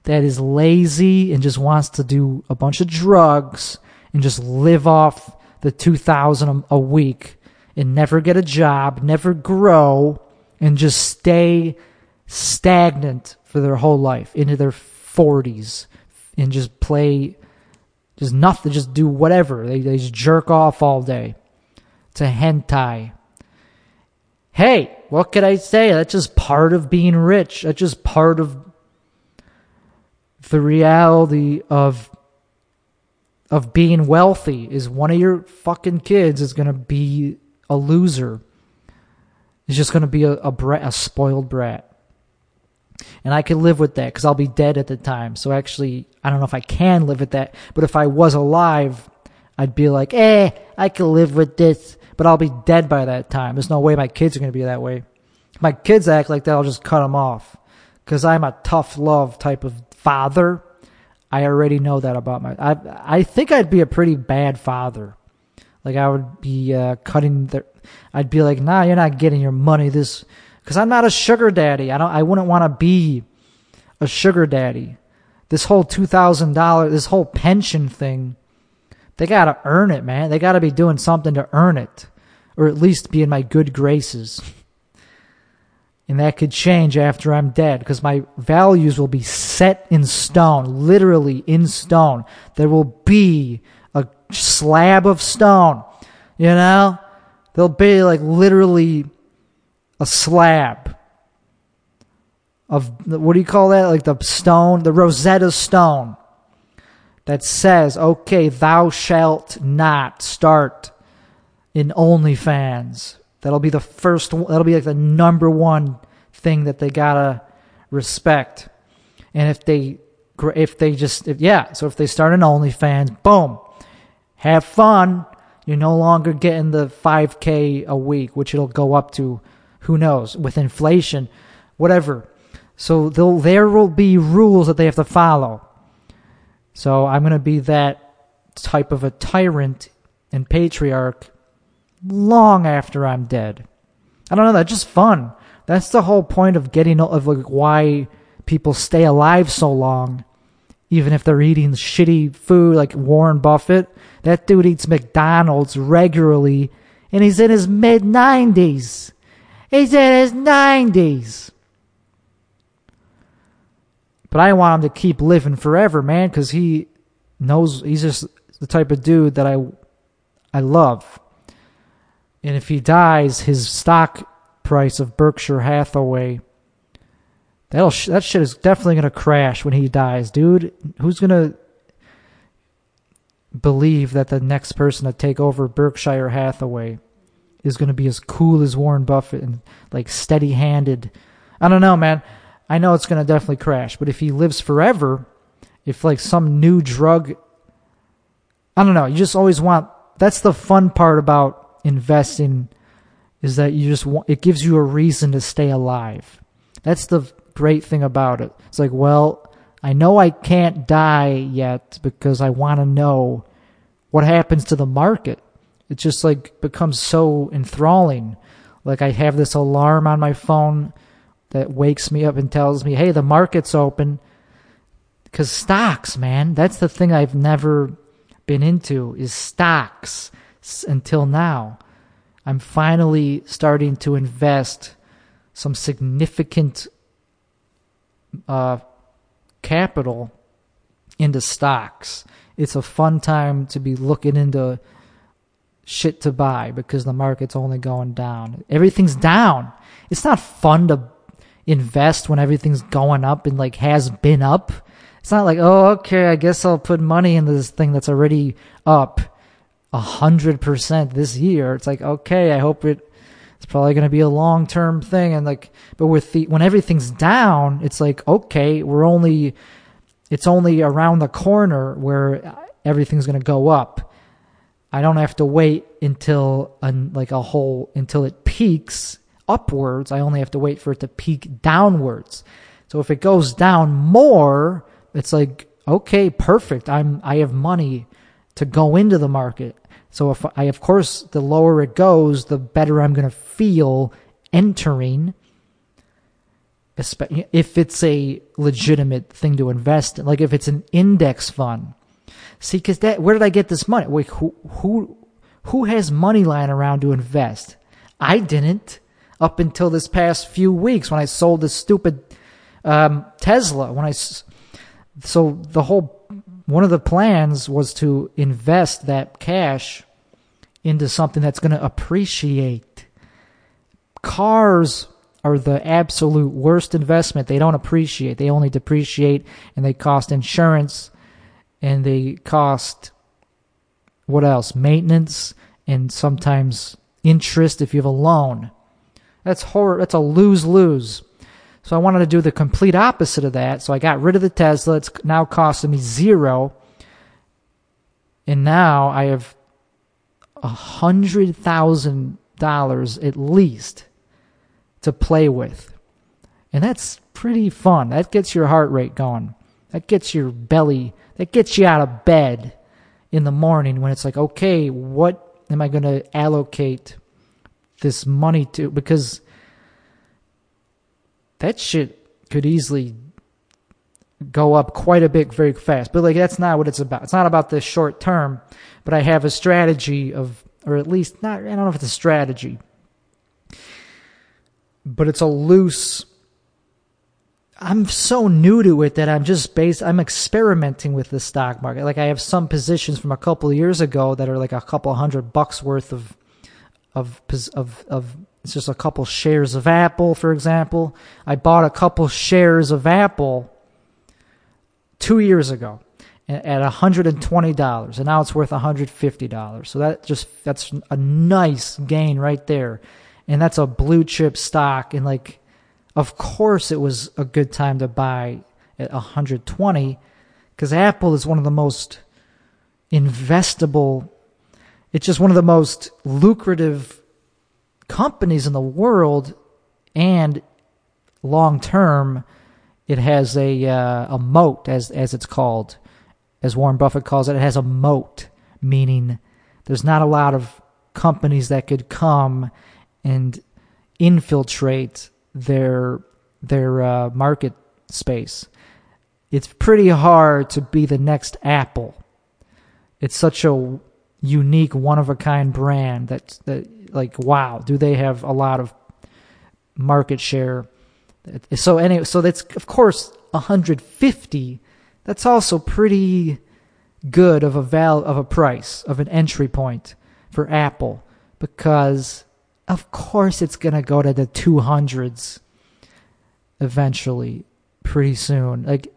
that is lazy and just wants to do a bunch of drugs and just live off the 2000 a week and never get a job, never grow and just stay stagnant for their whole life into their 40s and just play just nothing, just do whatever. They, they just jerk off all day to hentai. Hey, what could I say? That's just part of being rich. That's just part of the reality of of being wealthy is one of your fucking kids is going to be a loser. Is just going to be a, a, brat, a spoiled brat. And I could live with that because I'll be dead at the time. So actually, I don't know if I can live with that. But if I was alive, I'd be like, eh, I can live with this. But I'll be dead by that time. There's no way my kids are going to be that way. If my kids act like that, I'll just cut them off. Because I'm a tough love type of father. I already know that about my. I I think I'd be a pretty bad father. Like I would be uh, cutting the. I'd be like, nah, you're not getting your money. This because I'm not a sugar daddy. I don't. I wouldn't want to be a sugar daddy. This whole two thousand dollar, this whole pension thing, they gotta earn it, man. They gotta be doing something to earn it, or at least be in my good graces. And that could change after I'm dead because my values will be set in stone, literally in stone. There will be a slab of stone, you know? There'll be like literally a slab of what do you call that? Like the stone, the Rosetta Stone that says, okay, thou shalt not start in OnlyFans. That'll be the first, that'll be like the number one thing that they gotta respect. And if they, if they just, if, yeah, so if they start an OnlyFans, boom, have fun. You're no longer getting the 5K a week, which it'll go up to who knows? With inflation, whatever. So there will be rules that they have to follow. So I'm going to be that type of a tyrant and patriarch long after I'm dead. I don't know. That's just fun. That's the whole point of getting of like why people stay alive so long, even if they're eating shitty food like Warren Buffett. That dude eats McDonald's regularly, and he's in his mid nineties. He's in his 90s. But I want him to keep living forever, man, because he knows he's just the type of dude that I I love. And if he dies, his stock price of Berkshire Hathaway that'll that shit is definitely gonna crash when he dies, dude. Who's gonna believe that the next person to take over Berkshire Hathaway is to be as cool as Warren Buffett and like steady handed. I don't know, man. I know it's to definitely crash, but if he lives forever, if like some new drug, I don't know. You just always want. That's the fun part about investing, is that you just want. It gives you a reason to stay alive. That's the great thing about it. It's like, well, I know I can't die yet because I want to know what happens to the market it just like becomes so enthralling. Like I have this alarm on my phone that wakes me up and tells me, "Hey, the market's open." Cuz stocks, man, that's the thing I've never been into is stocks until now. I'm finally starting to invest some significant uh, capital into stocks. It's a fun time to be looking into shit to buy because the market's only going down. Everything's down. It's not fun to invest when everything's going up and like has been up. It's not like, oh, okay, I guess I'll put money into this thing that's already up a hundred percent this year. It's like, okay, I hope it it's probably going to be a long term thing. And like, but with the, when everything's down, it's like, okay, we're only, it's only around the corner where everything's going to go up I don't have to wait until like a whole until it peaks upwards, I only have to wait for it to peak downwards. So if it goes down more, it's like, okay, perfect. I'm, I have money to go into the market. So if I, of course, the lower it goes, the better I'm going to feel entering. If it's a legitimate thing to invest in, like if it's an index fund. See, because that, where did I get this money? Wait, who, who, who has money lying around to invest? I didn't up until this past few weeks when I sold this stupid um, Tesla. When I so the whole one of the plans was to invest that cash into something that's going to appreciate. Cars are the absolute worst investment. They don't appreciate. They only depreciate and they cost insurance and they cost what else? Maintenance and sometimes interest if you have a loan. That's horror. That's a lose lose. So I wanted to do the complete opposite of that. So I got rid of the Tesla. It's now costing me zero. And now I have a hundred thousand dollars at least to play with. And that's pretty fun. That gets your heart rate going. That gets your belly, that gets you out of bed in the morning when it's like, okay, what am I going to allocate this money to? Because that shit could easily go up quite a bit very fast. But like that's not what it's about. It's not about the short term, but I have a strategy of or at least not I don't know if it's a strategy. But it's a loose I'm so new to it that I'm just based I'm experimenting with the stock market. Like I have some positions from a couple years ago that are like a couple hundred bucks worth of of of of it's just a couple shares of Apple, for example. I bought a couple shares of Apple two years ago at $120 and now it's worth $150 so that just that's a nice gain right there and that's a blue chip stock and like of course it was a good time to buy at 120 because apple is one of the most investable it's just one of the most lucrative companies in the world, and long term, it has a uh, a moat, as as it's called, as Warren Buffett calls it. It has a moat, meaning there's not a lot of companies that could come and infiltrate their their uh, market space. It's pretty hard to be the next Apple. It's such a unique, one of a kind brand that that like wow, do they have a lot of market share? So anyway, so that's of course 150. That's also pretty good of a val of a price of an entry point for Apple because of course it's going to go to the 200s eventually pretty soon like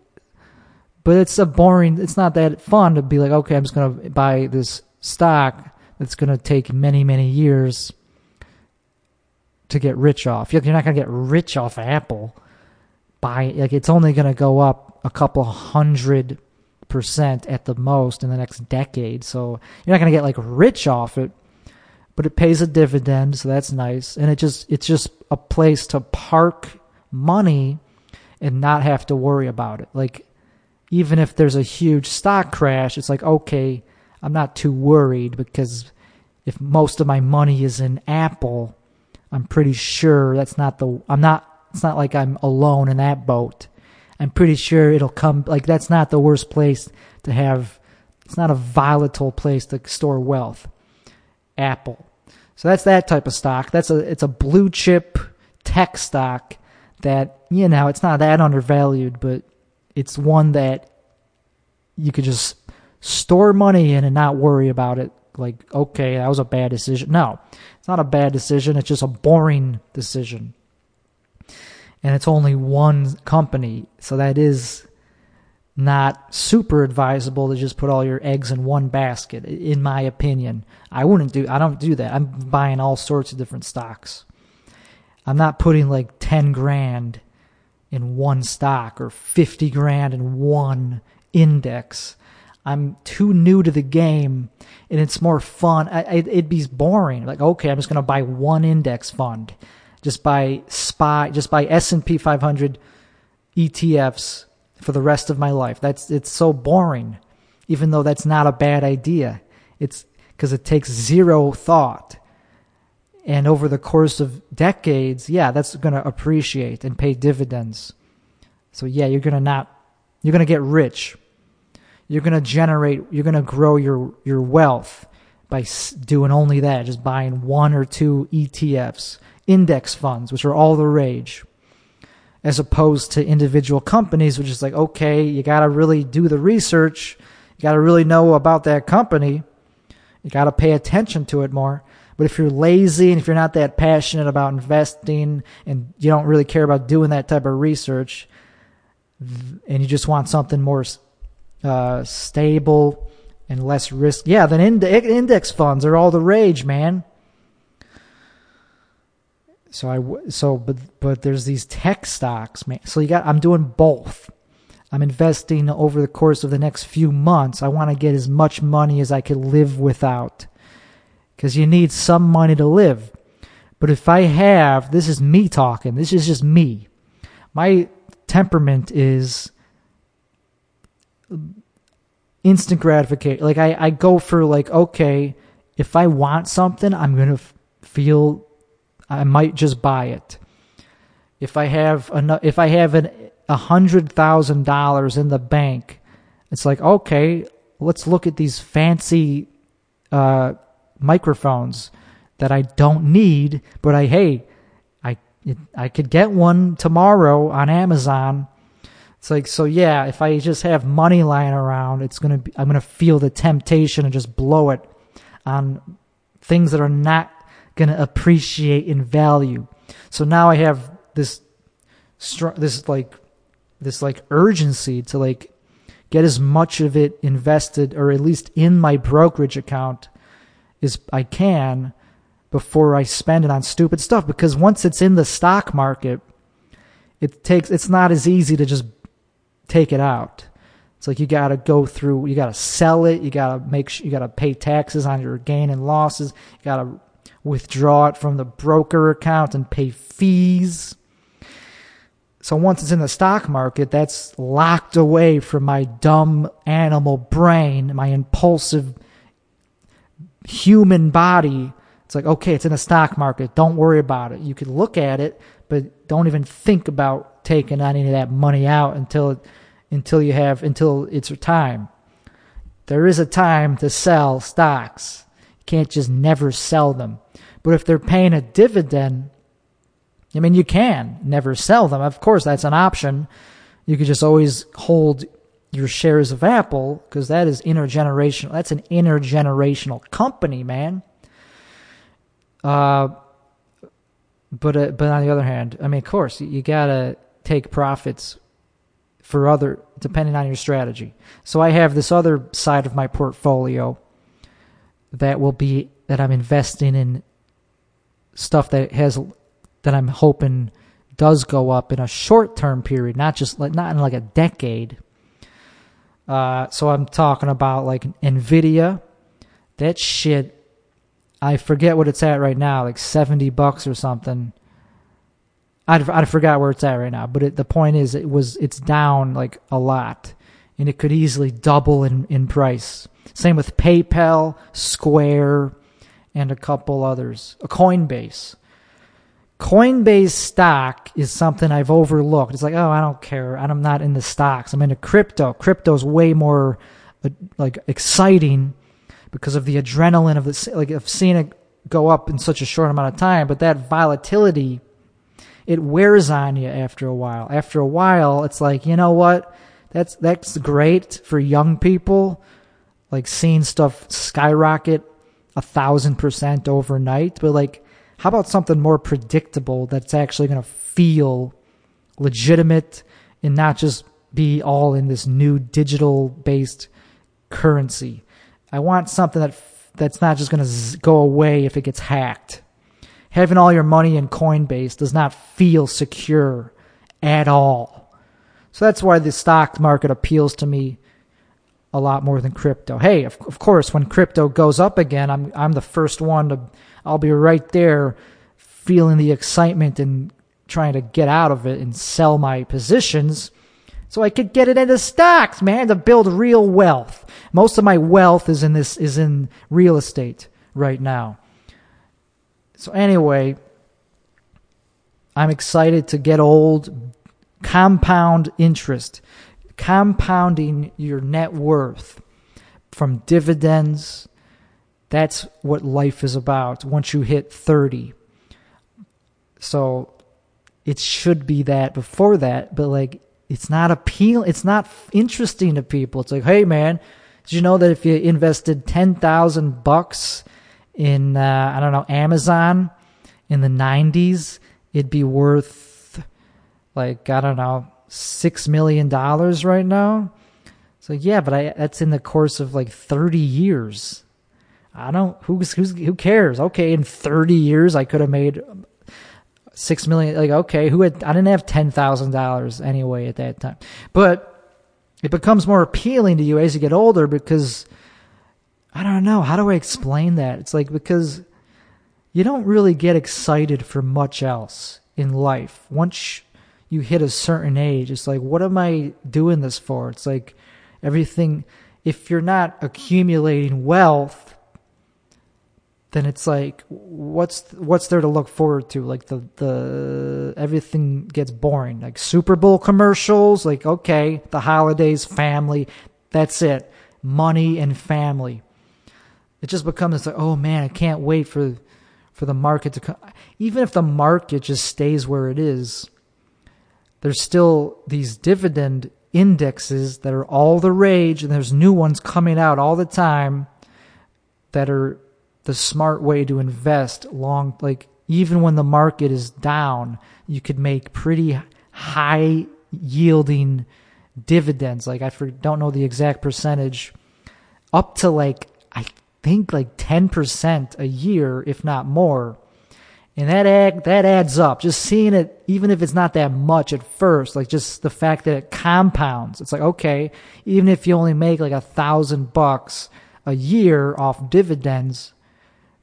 but it's a boring it's not that fun to be like okay i'm just going to buy this stock that's going to take many, many years to get rich off. You're not going to get rich off Apple by like it's only going to go up a couple hundred percent at the most in the next decade. So you're not going to get like rich off it, but it pays a dividend, so that's nice. And it just it's just a place to park money and not have to worry about it. Like even if there's a huge stock crash, it's like okay, I'm not too worried because if most of my money is in Apple, I'm pretty sure that's not the I'm not it's not like I'm alone in that boat. I'm pretty sure it'll come like that's not the worst place to have it's not a volatile place to store wealth. Apple. So that's that type of stock. That's a it's a blue chip tech stock that you know, it's not that undervalued, but it's one that you could just store money in and not worry about it. Like, okay, that was a bad decision. No, it's not a bad decision. It's just a boring decision. And it's only one company. So that is not super advisable to just put all your eggs in one basket, in my opinion. I wouldn't do, I don't do that. I'm buying all sorts of different stocks. I'm not putting like 10 grand in one stock or 50 grand in one index. I'm too new to the game and it's more fun. I, I, it'd be boring. Like, okay, I'm just going to buy one index fund. just buy spy, just buy S&P 500 ETFs for the rest of my life. That's it's so boring, even though that's not a bad idea. It's because it takes zero thought. And over the course of decades, yeah, that's going to appreciate and pay dividends. So yeah, you're going to not you're going to get rich. You're going to generate you're going to grow your your wealth by doing only that, just buying one or two ETFs, index funds, which are all the rage as opposed to individual companies, which is like, okay, you got to really do the research. You got to really know about that company. You got to pay attention to it more. But if you're lazy and if you're not that passionate about investing and you don't really care about doing that type of research and you just want something more uh, stable and less risk, yeah, then index funds are all the rage, man. So I so but but there's these tech stocks, man. So you got I'm doing both. I'm investing over the course of the next few months. I want to get as much money as I could live without. Cuz you need some money to live. But if I have, this is me talking. This is just me. My temperament is instant gratification. Like I I go for like okay, if I want something, I'm going to f- feel I might just buy it. If I have enough, if I have an a hundred thousand dollars in the bank, it's like okay, let's look at these fancy uh, microphones that I don't need, but I hey, I I could get one tomorrow on Amazon. It's like so yeah, if I just have money lying around, it's gonna be I'm gonna feel the temptation and just blow it on things that are not going to appreciate in value. So now I have this this like this like urgency to like get as much of it invested or at least in my brokerage account as I can before I spend it on stupid stuff because once it's in the stock market it takes it's not as easy to just take it out. It's like you got to go through, you got to sell it, you got to make sure you got to pay taxes on your gain and losses, you got to withdraw it from the broker account and pay fees. So once it's in the stock market, that's locked away from my dumb animal brain, my impulsive human body. It's like, okay, it's in the stock market. Don't worry about it. You can look at it, but don't even think about taking any of that money out until until you have until it's your time. There is a time to sell stocks. You can't just never sell them. But if they're paying a dividend, I mean, you can never sell them. Of course, that's an option. You could just always hold your shares of Apple because that is intergenerational. That's an intergenerational company, man. Uh, but uh, but on the other hand, I mean, of course, you gotta take profits for other depending on your strategy. So I have this other side of my portfolio that will be that I'm investing in stuff that has that I'm hoping does go up in a short term period, not just like not in like a decade. Uh, so I'm talking about like Nvidia. That shit, I forget what it's at right now, like seventy bucks or something. I'd, I'd forgot where it's at right now, but it, the point is, it was it's down like a lot, and it could easily double in in price. Same with PayPal, Square, and a couple others. A Coinbase. Coinbase stock is something I've overlooked. It's like, oh, I don't care. I'm not into stocks. I'm into crypto. Crypto's way more uh, like exciting because of the adrenaline of the like of seeing it go up in such a short amount of time. But that volatility, it wears on you after a while. After a while, it's like, you know what? That's that's great for young people, like seeing stuff skyrocket a thousand percent overnight, but like, how about something more predictable that's actually going to feel legitimate and not just be all in this new digital based currency? I want something that that's not just going to go away if it gets hacked. Having all your money in Coinbase does not feel secure at all. So that's why the stock market appeals to me a lot more than crypto. Hey, of, of course, when crypto goes up again, I'm I'm the first one to I'll be right there feeling the excitement and trying to get out of it and sell my positions so I could get it into stocks, man, to build real wealth. Most of my wealth is in this is in real estate right now. So anyway, I'm excited to get old, compound interest, compounding your net worth from dividends. That's what life is about once you hit 30. So it should be that before that, but like it's not appeal it's not interesting to people. It's like, "Hey man, did you know that if you invested 10,000 bucks in uh, I don't know, Amazon in the 90s, it'd be worth like I don't know, 6 million dollars right now?" So yeah, but I that's in the course of like 30 years. I don't who's who's who cares? Okay, in 30 years I could have made six million. Like, okay, who had, I didn't have $10,000 anyway at that time. But it becomes more appealing to you as you get older because I don't know. How do I explain that? It's like because you don't really get excited for much else in life. Once you hit a certain age, it's like, what am I doing this for? It's like everything, if you're not accumulating wealth, then it's like what's what's there to look forward to? Like the the everything gets boring. Like super bowl commercials like okay the holidays family that's it. Money and family. It just becomes like oh man i can't wait for for the market to come even if the market just stays where it is there's still these dividend indexes that are all the rage and there's new ones coming out all the time that are the smart way to invest long like even when the market is down you could make pretty high yielding dividends. Like i don't know the exact percentage up to like i think like 10% a year if not more. And that that adds up. Just seeing it even if it's not that much at first like just the fact that it compounds. It's like okay even if you only make like a thousand bucks a year off dividends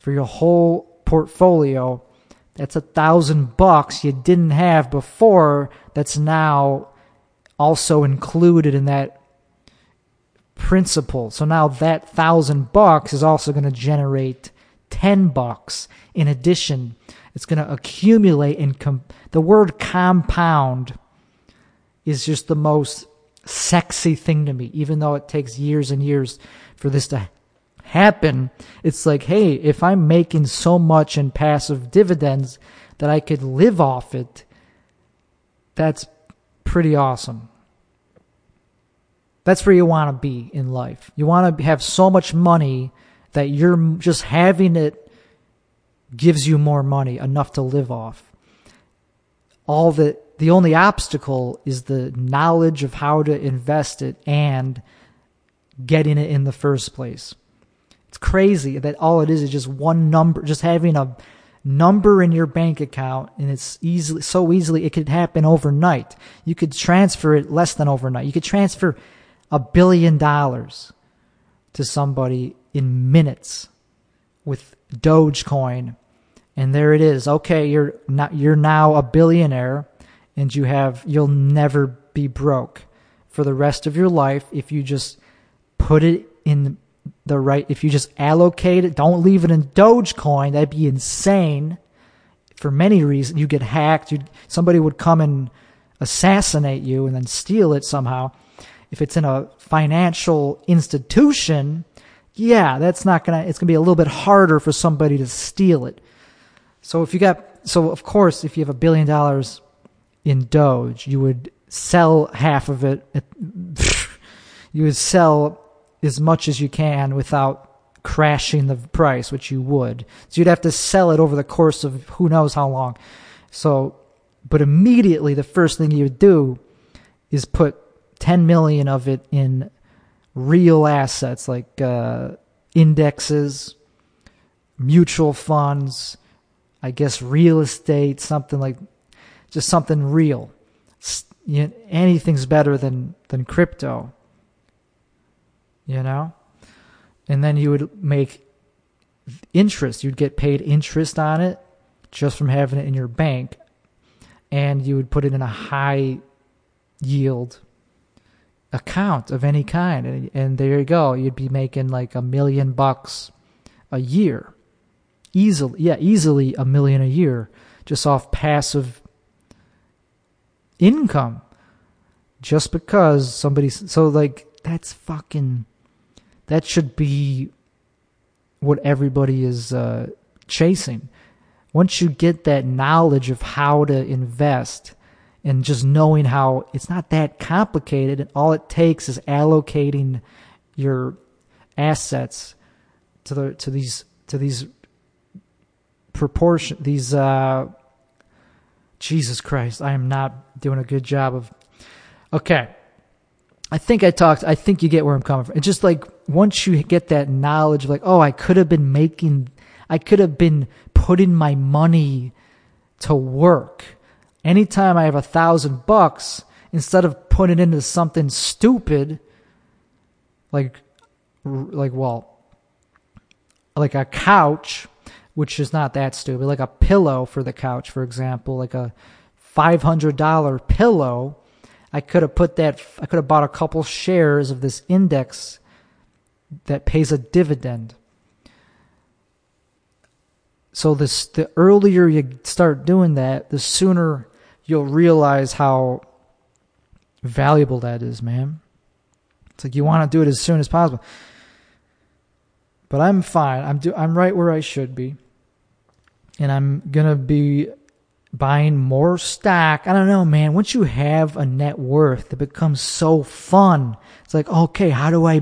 for your whole portfolio. That's a thousand bucks you didn't have before. That's now also included in that principal. So now that thousand bucks is also going to generate 10 bucks in addition. It's going to accumulate and com- the word compound is just the most sexy thing to me, even though it takes years and years for this to happen, it's like, hey, if I'm making so much in passive dividends that I could live off it, that's pretty awesome. That's where you want to be in life. You want to have so much money that you're just having it gives you more money, enough to live off. All the the only obstacle is the knowledge of how to invest it and getting it in the first place. It's crazy that all it is is just one number, just having a number in your bank account and it's easily so easily it could happen overnight. You could transfer it less than overnight. You could transfer a billion dollars to somebody in minutes with Dogecoin. And there it is. Okay, you're not you're now a billionaire and you have you'll never be broke for the rest of your life if you just put it in the right if you just allocate it don't leave it in dogecoin that'd be insane. For many reasons you get hacked you somebody would come and assassinate you and then steal it somehow. If it's in a financial institution yeah that's not gonna it's gonna be a little bit harder for somebody to steal it. So if you got so of course if you have a billion dollars in doge you would sell half of it you would sell as much as you can without crashing the price, which you would. So you'd have to sell it over the course of who knows how long. So, but immediately the first thing you would do is put 10 million of it in real assets like uh, indexes, mutual funds, I guess real estate, something like just something real. You know, anything's better than than crypto you know? And then you would make interest. You'd get paid interest on it just from having it in your bank, and you would put it in a high yield account of any kind, and, and there you go. You'd be making like a million bucks a year, easily. Yeah, easily a million a year just off passive income just because somebody so like that's fucking that should be what everybody is uh, chasing once you get that knowledge of how to invest and just knowing how it's not that complicated and all it takes is allocating your assets to the to these to these proportion these uh Jesus Christ, I am not doing a good job of Okay. I think I talked I think you get where I'm coming from. It's just like once you get that knowledge of like, oh, I could have been making I could have been putting my money to work. Anytime I have a thousand bucks, instead of putting it into something stupid, like like well like a couch, which is not that stupid, like a pillow for the couch, for example, like a $500 pillow. I could have put that, I could have bought a couple shares of this index that pays a dividend. So this, the earlier you start doing that, the sooner you'll realize how valuable that is, man. It's like you want to do it as soon as possible. But I'm fine. I'm do I'm right where I should be. And I'm going to be buying more stock. I don't know, man. Once you have a net worth, it becomes so fun. It's like, okay, how do I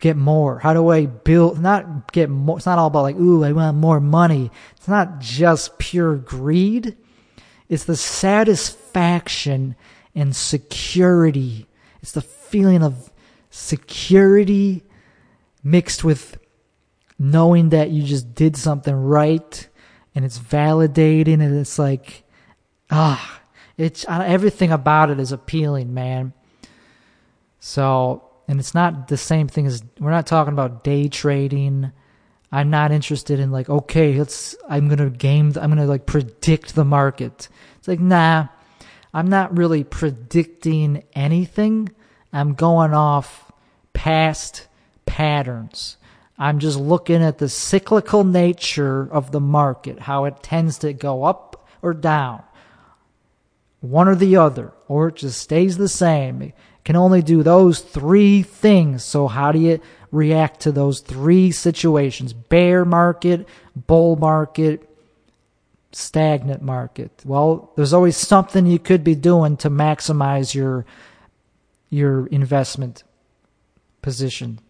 get more? How do I build? Not get more. It's not all about like, ooh, I want more money. It's not just pure greed. It's the satisfaction and security. It's the feeling of security mixed with knowing that you just did something right and it's validating and it's like ah it's uh, everything about it is appealing man so and it's not the same thing as we're not talking about day trading i'm not interested in like okay let's i'm gonna game i'm gonna like predict the market it's like nah i'm not really predicting anything i'm going off past patterns. I'm just looking at the cyclical nature of the market, how it tends to go up or down, one or the other, or it just stays the same. Can only do those three things. So, how do you react to those three situations? Bear market, bull market, stagnant market. Well, there's always something you could be doing to maximize your your investment position.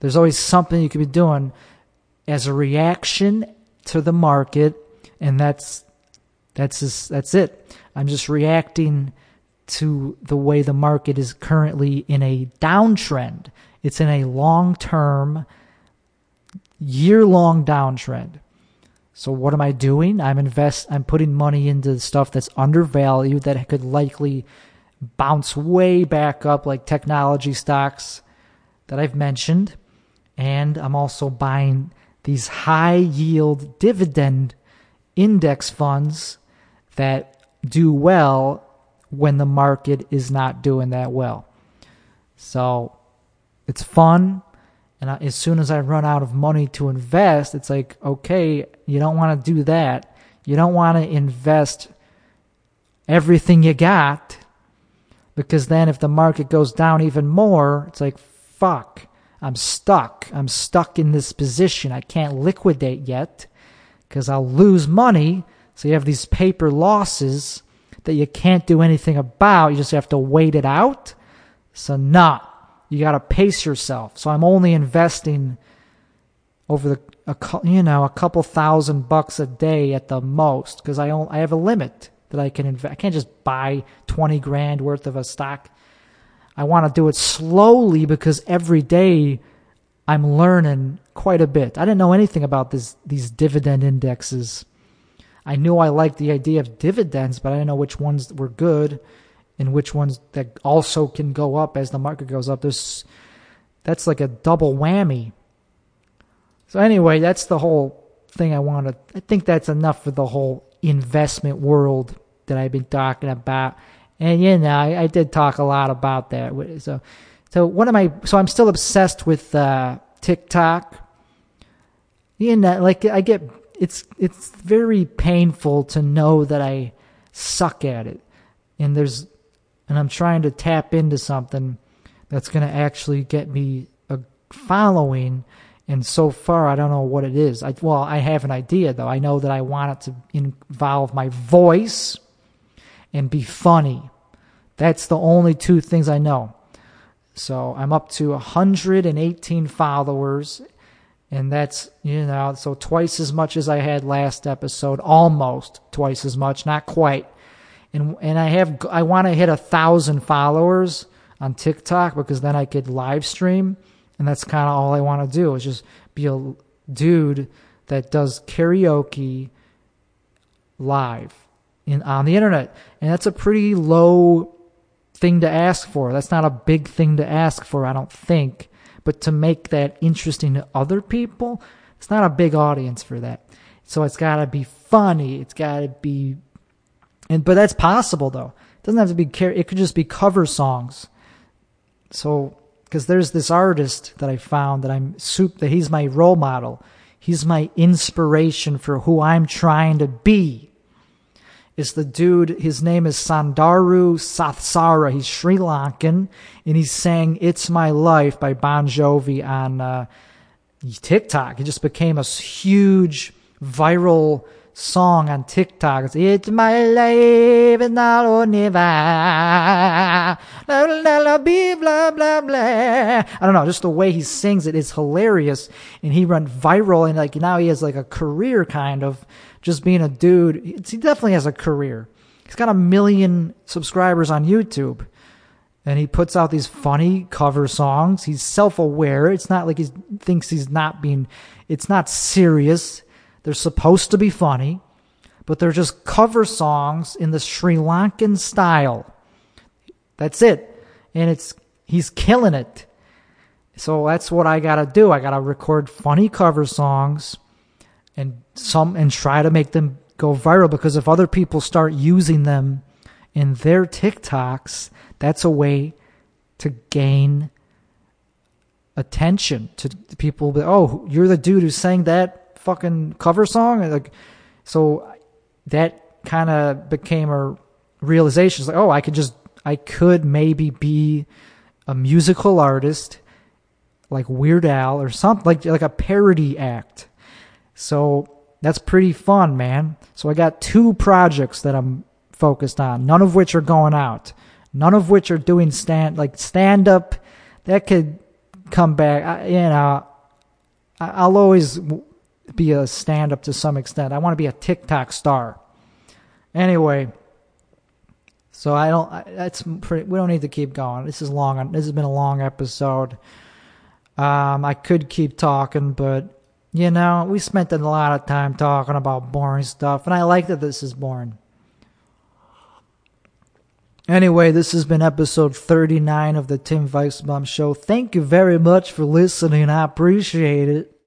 There's always something you could be doing as a reaction to the market, and that's that's just, that's it. I'm just reacting to the way the market is currently in a downtrend. It's in a long-term, year-long downtrend. So what am I doing? I'm invest I'm putting money into stuff that's undervalued that could likely bounce way back up like technology stocks that I've mentioned and I'm also buying these high yield dividend index funds that do well when the market is not doing that well. So it's fun. And as soon as I run out of money to invest, it's like, okay, you don't want to do that. You don't want to invest everything you got because then if the market goes down even more, it's like, fuck. I'm stuck. I'm stuck in this position. I can't liquidate yet because I'll lose money. So you have these paper losses that you can't do anything about. You just have to wait it out. So, nah, you got to pace yourself. So I'm only investing over the a, you know a couple thousand bucks a day at the most because I only, I have a limit that I can invest. I can't just buy twenty grand worth of a stock I want to do it slowly because every day I'm learning quite a bit. I didn't know anything about this these dividend indexes. I knew I liked the idea of dividends, but I didn't know which ones were good and which ones that also can go up as the market goes up. There's that's like a double whammy. So anyway, that's the whole thing I want to. I think that's enough for the whole investment world that I've been talking about. And you know, I, I did talk a lot about that. So, so what am I? So I'm still obsessed with uh, TikTok. You know, like I get it's it's very painful to know that I suck at it, and there's and I'm trying to tap into something that's going to actually get me a following. And so far, I don't know what it is. I, well, I have an idea though. I know that I want it to involve my voice and be funny. That's the only two things I know. So I'm up to 118 followers, and that's, you know, so twice as much as I had last episode, almost twice as much, not quite. And, and I have, I want to hit a thousand followers on TikTok because then I could live stream. And that's kind of all I want to do is just be a dude that does karaoke live in on the internet. And that's a pretty low thing to ask for. That's not a big thing to ask for, I don't think. But to make that interesting to other people, it's not a big audience for that. So it's got to be funny. It's got to be, and but that's possible though. It doesn't have to be. It could just be cover songs. So because there's this artist that I found that I'm soup that he's my role model. He's my inspiration for who I'm trying to be is the dude, his name is Sandaru Sathsara. He's Sri Lankan, and he's saying It's My Life by Bon Jovi on uh, TikTok. It just became a huge viral song on TikTok. It's, it's my life and not only blah, blah, blah, blah, blah. I don't know, just the way he sings it is hilarious. And he went viral and like now he has like a career kind of just being a dude. He definitely has a career. He's got a million subscribers on YouTube. And he puts out these funny cover songs. He's self aware. It's not like he thinks he's not being, it's not serious. They're supposed to be funny, but they're just cover songs in the Sri Lankan style. That's it. And it's, he's killing it. So that's what I gotta do. I gotta record funny cover songs and some and try to make them go viral because if other people start using them in their TikToks, that's a way to gain attention to people. Oh, you're the dude who sang that fucking cover song, like, so that kind of became a realization. It's like, oh, I could just, I could maybe be a musical artist, like Weird Al or something, like like a parody act so that's pretty fun, man. So I got two projects that I'm focused on, none of which are going out, none of which are doing stand like stand up. That could come back. I, you know, I'll always be a stand up to some extent. I want to be a TikTok star. Anyway, so I don't. That's pretty. We don't need to keep going. This is long. This has been a long episode. Um, I could keep talking, but you know, we spent a lot of time talking about boring stuff, and I like that this is boring. Anyway, this has been episode 39 of the Tim Weissbaum Show. Thank you very much for listening. I appreciate it.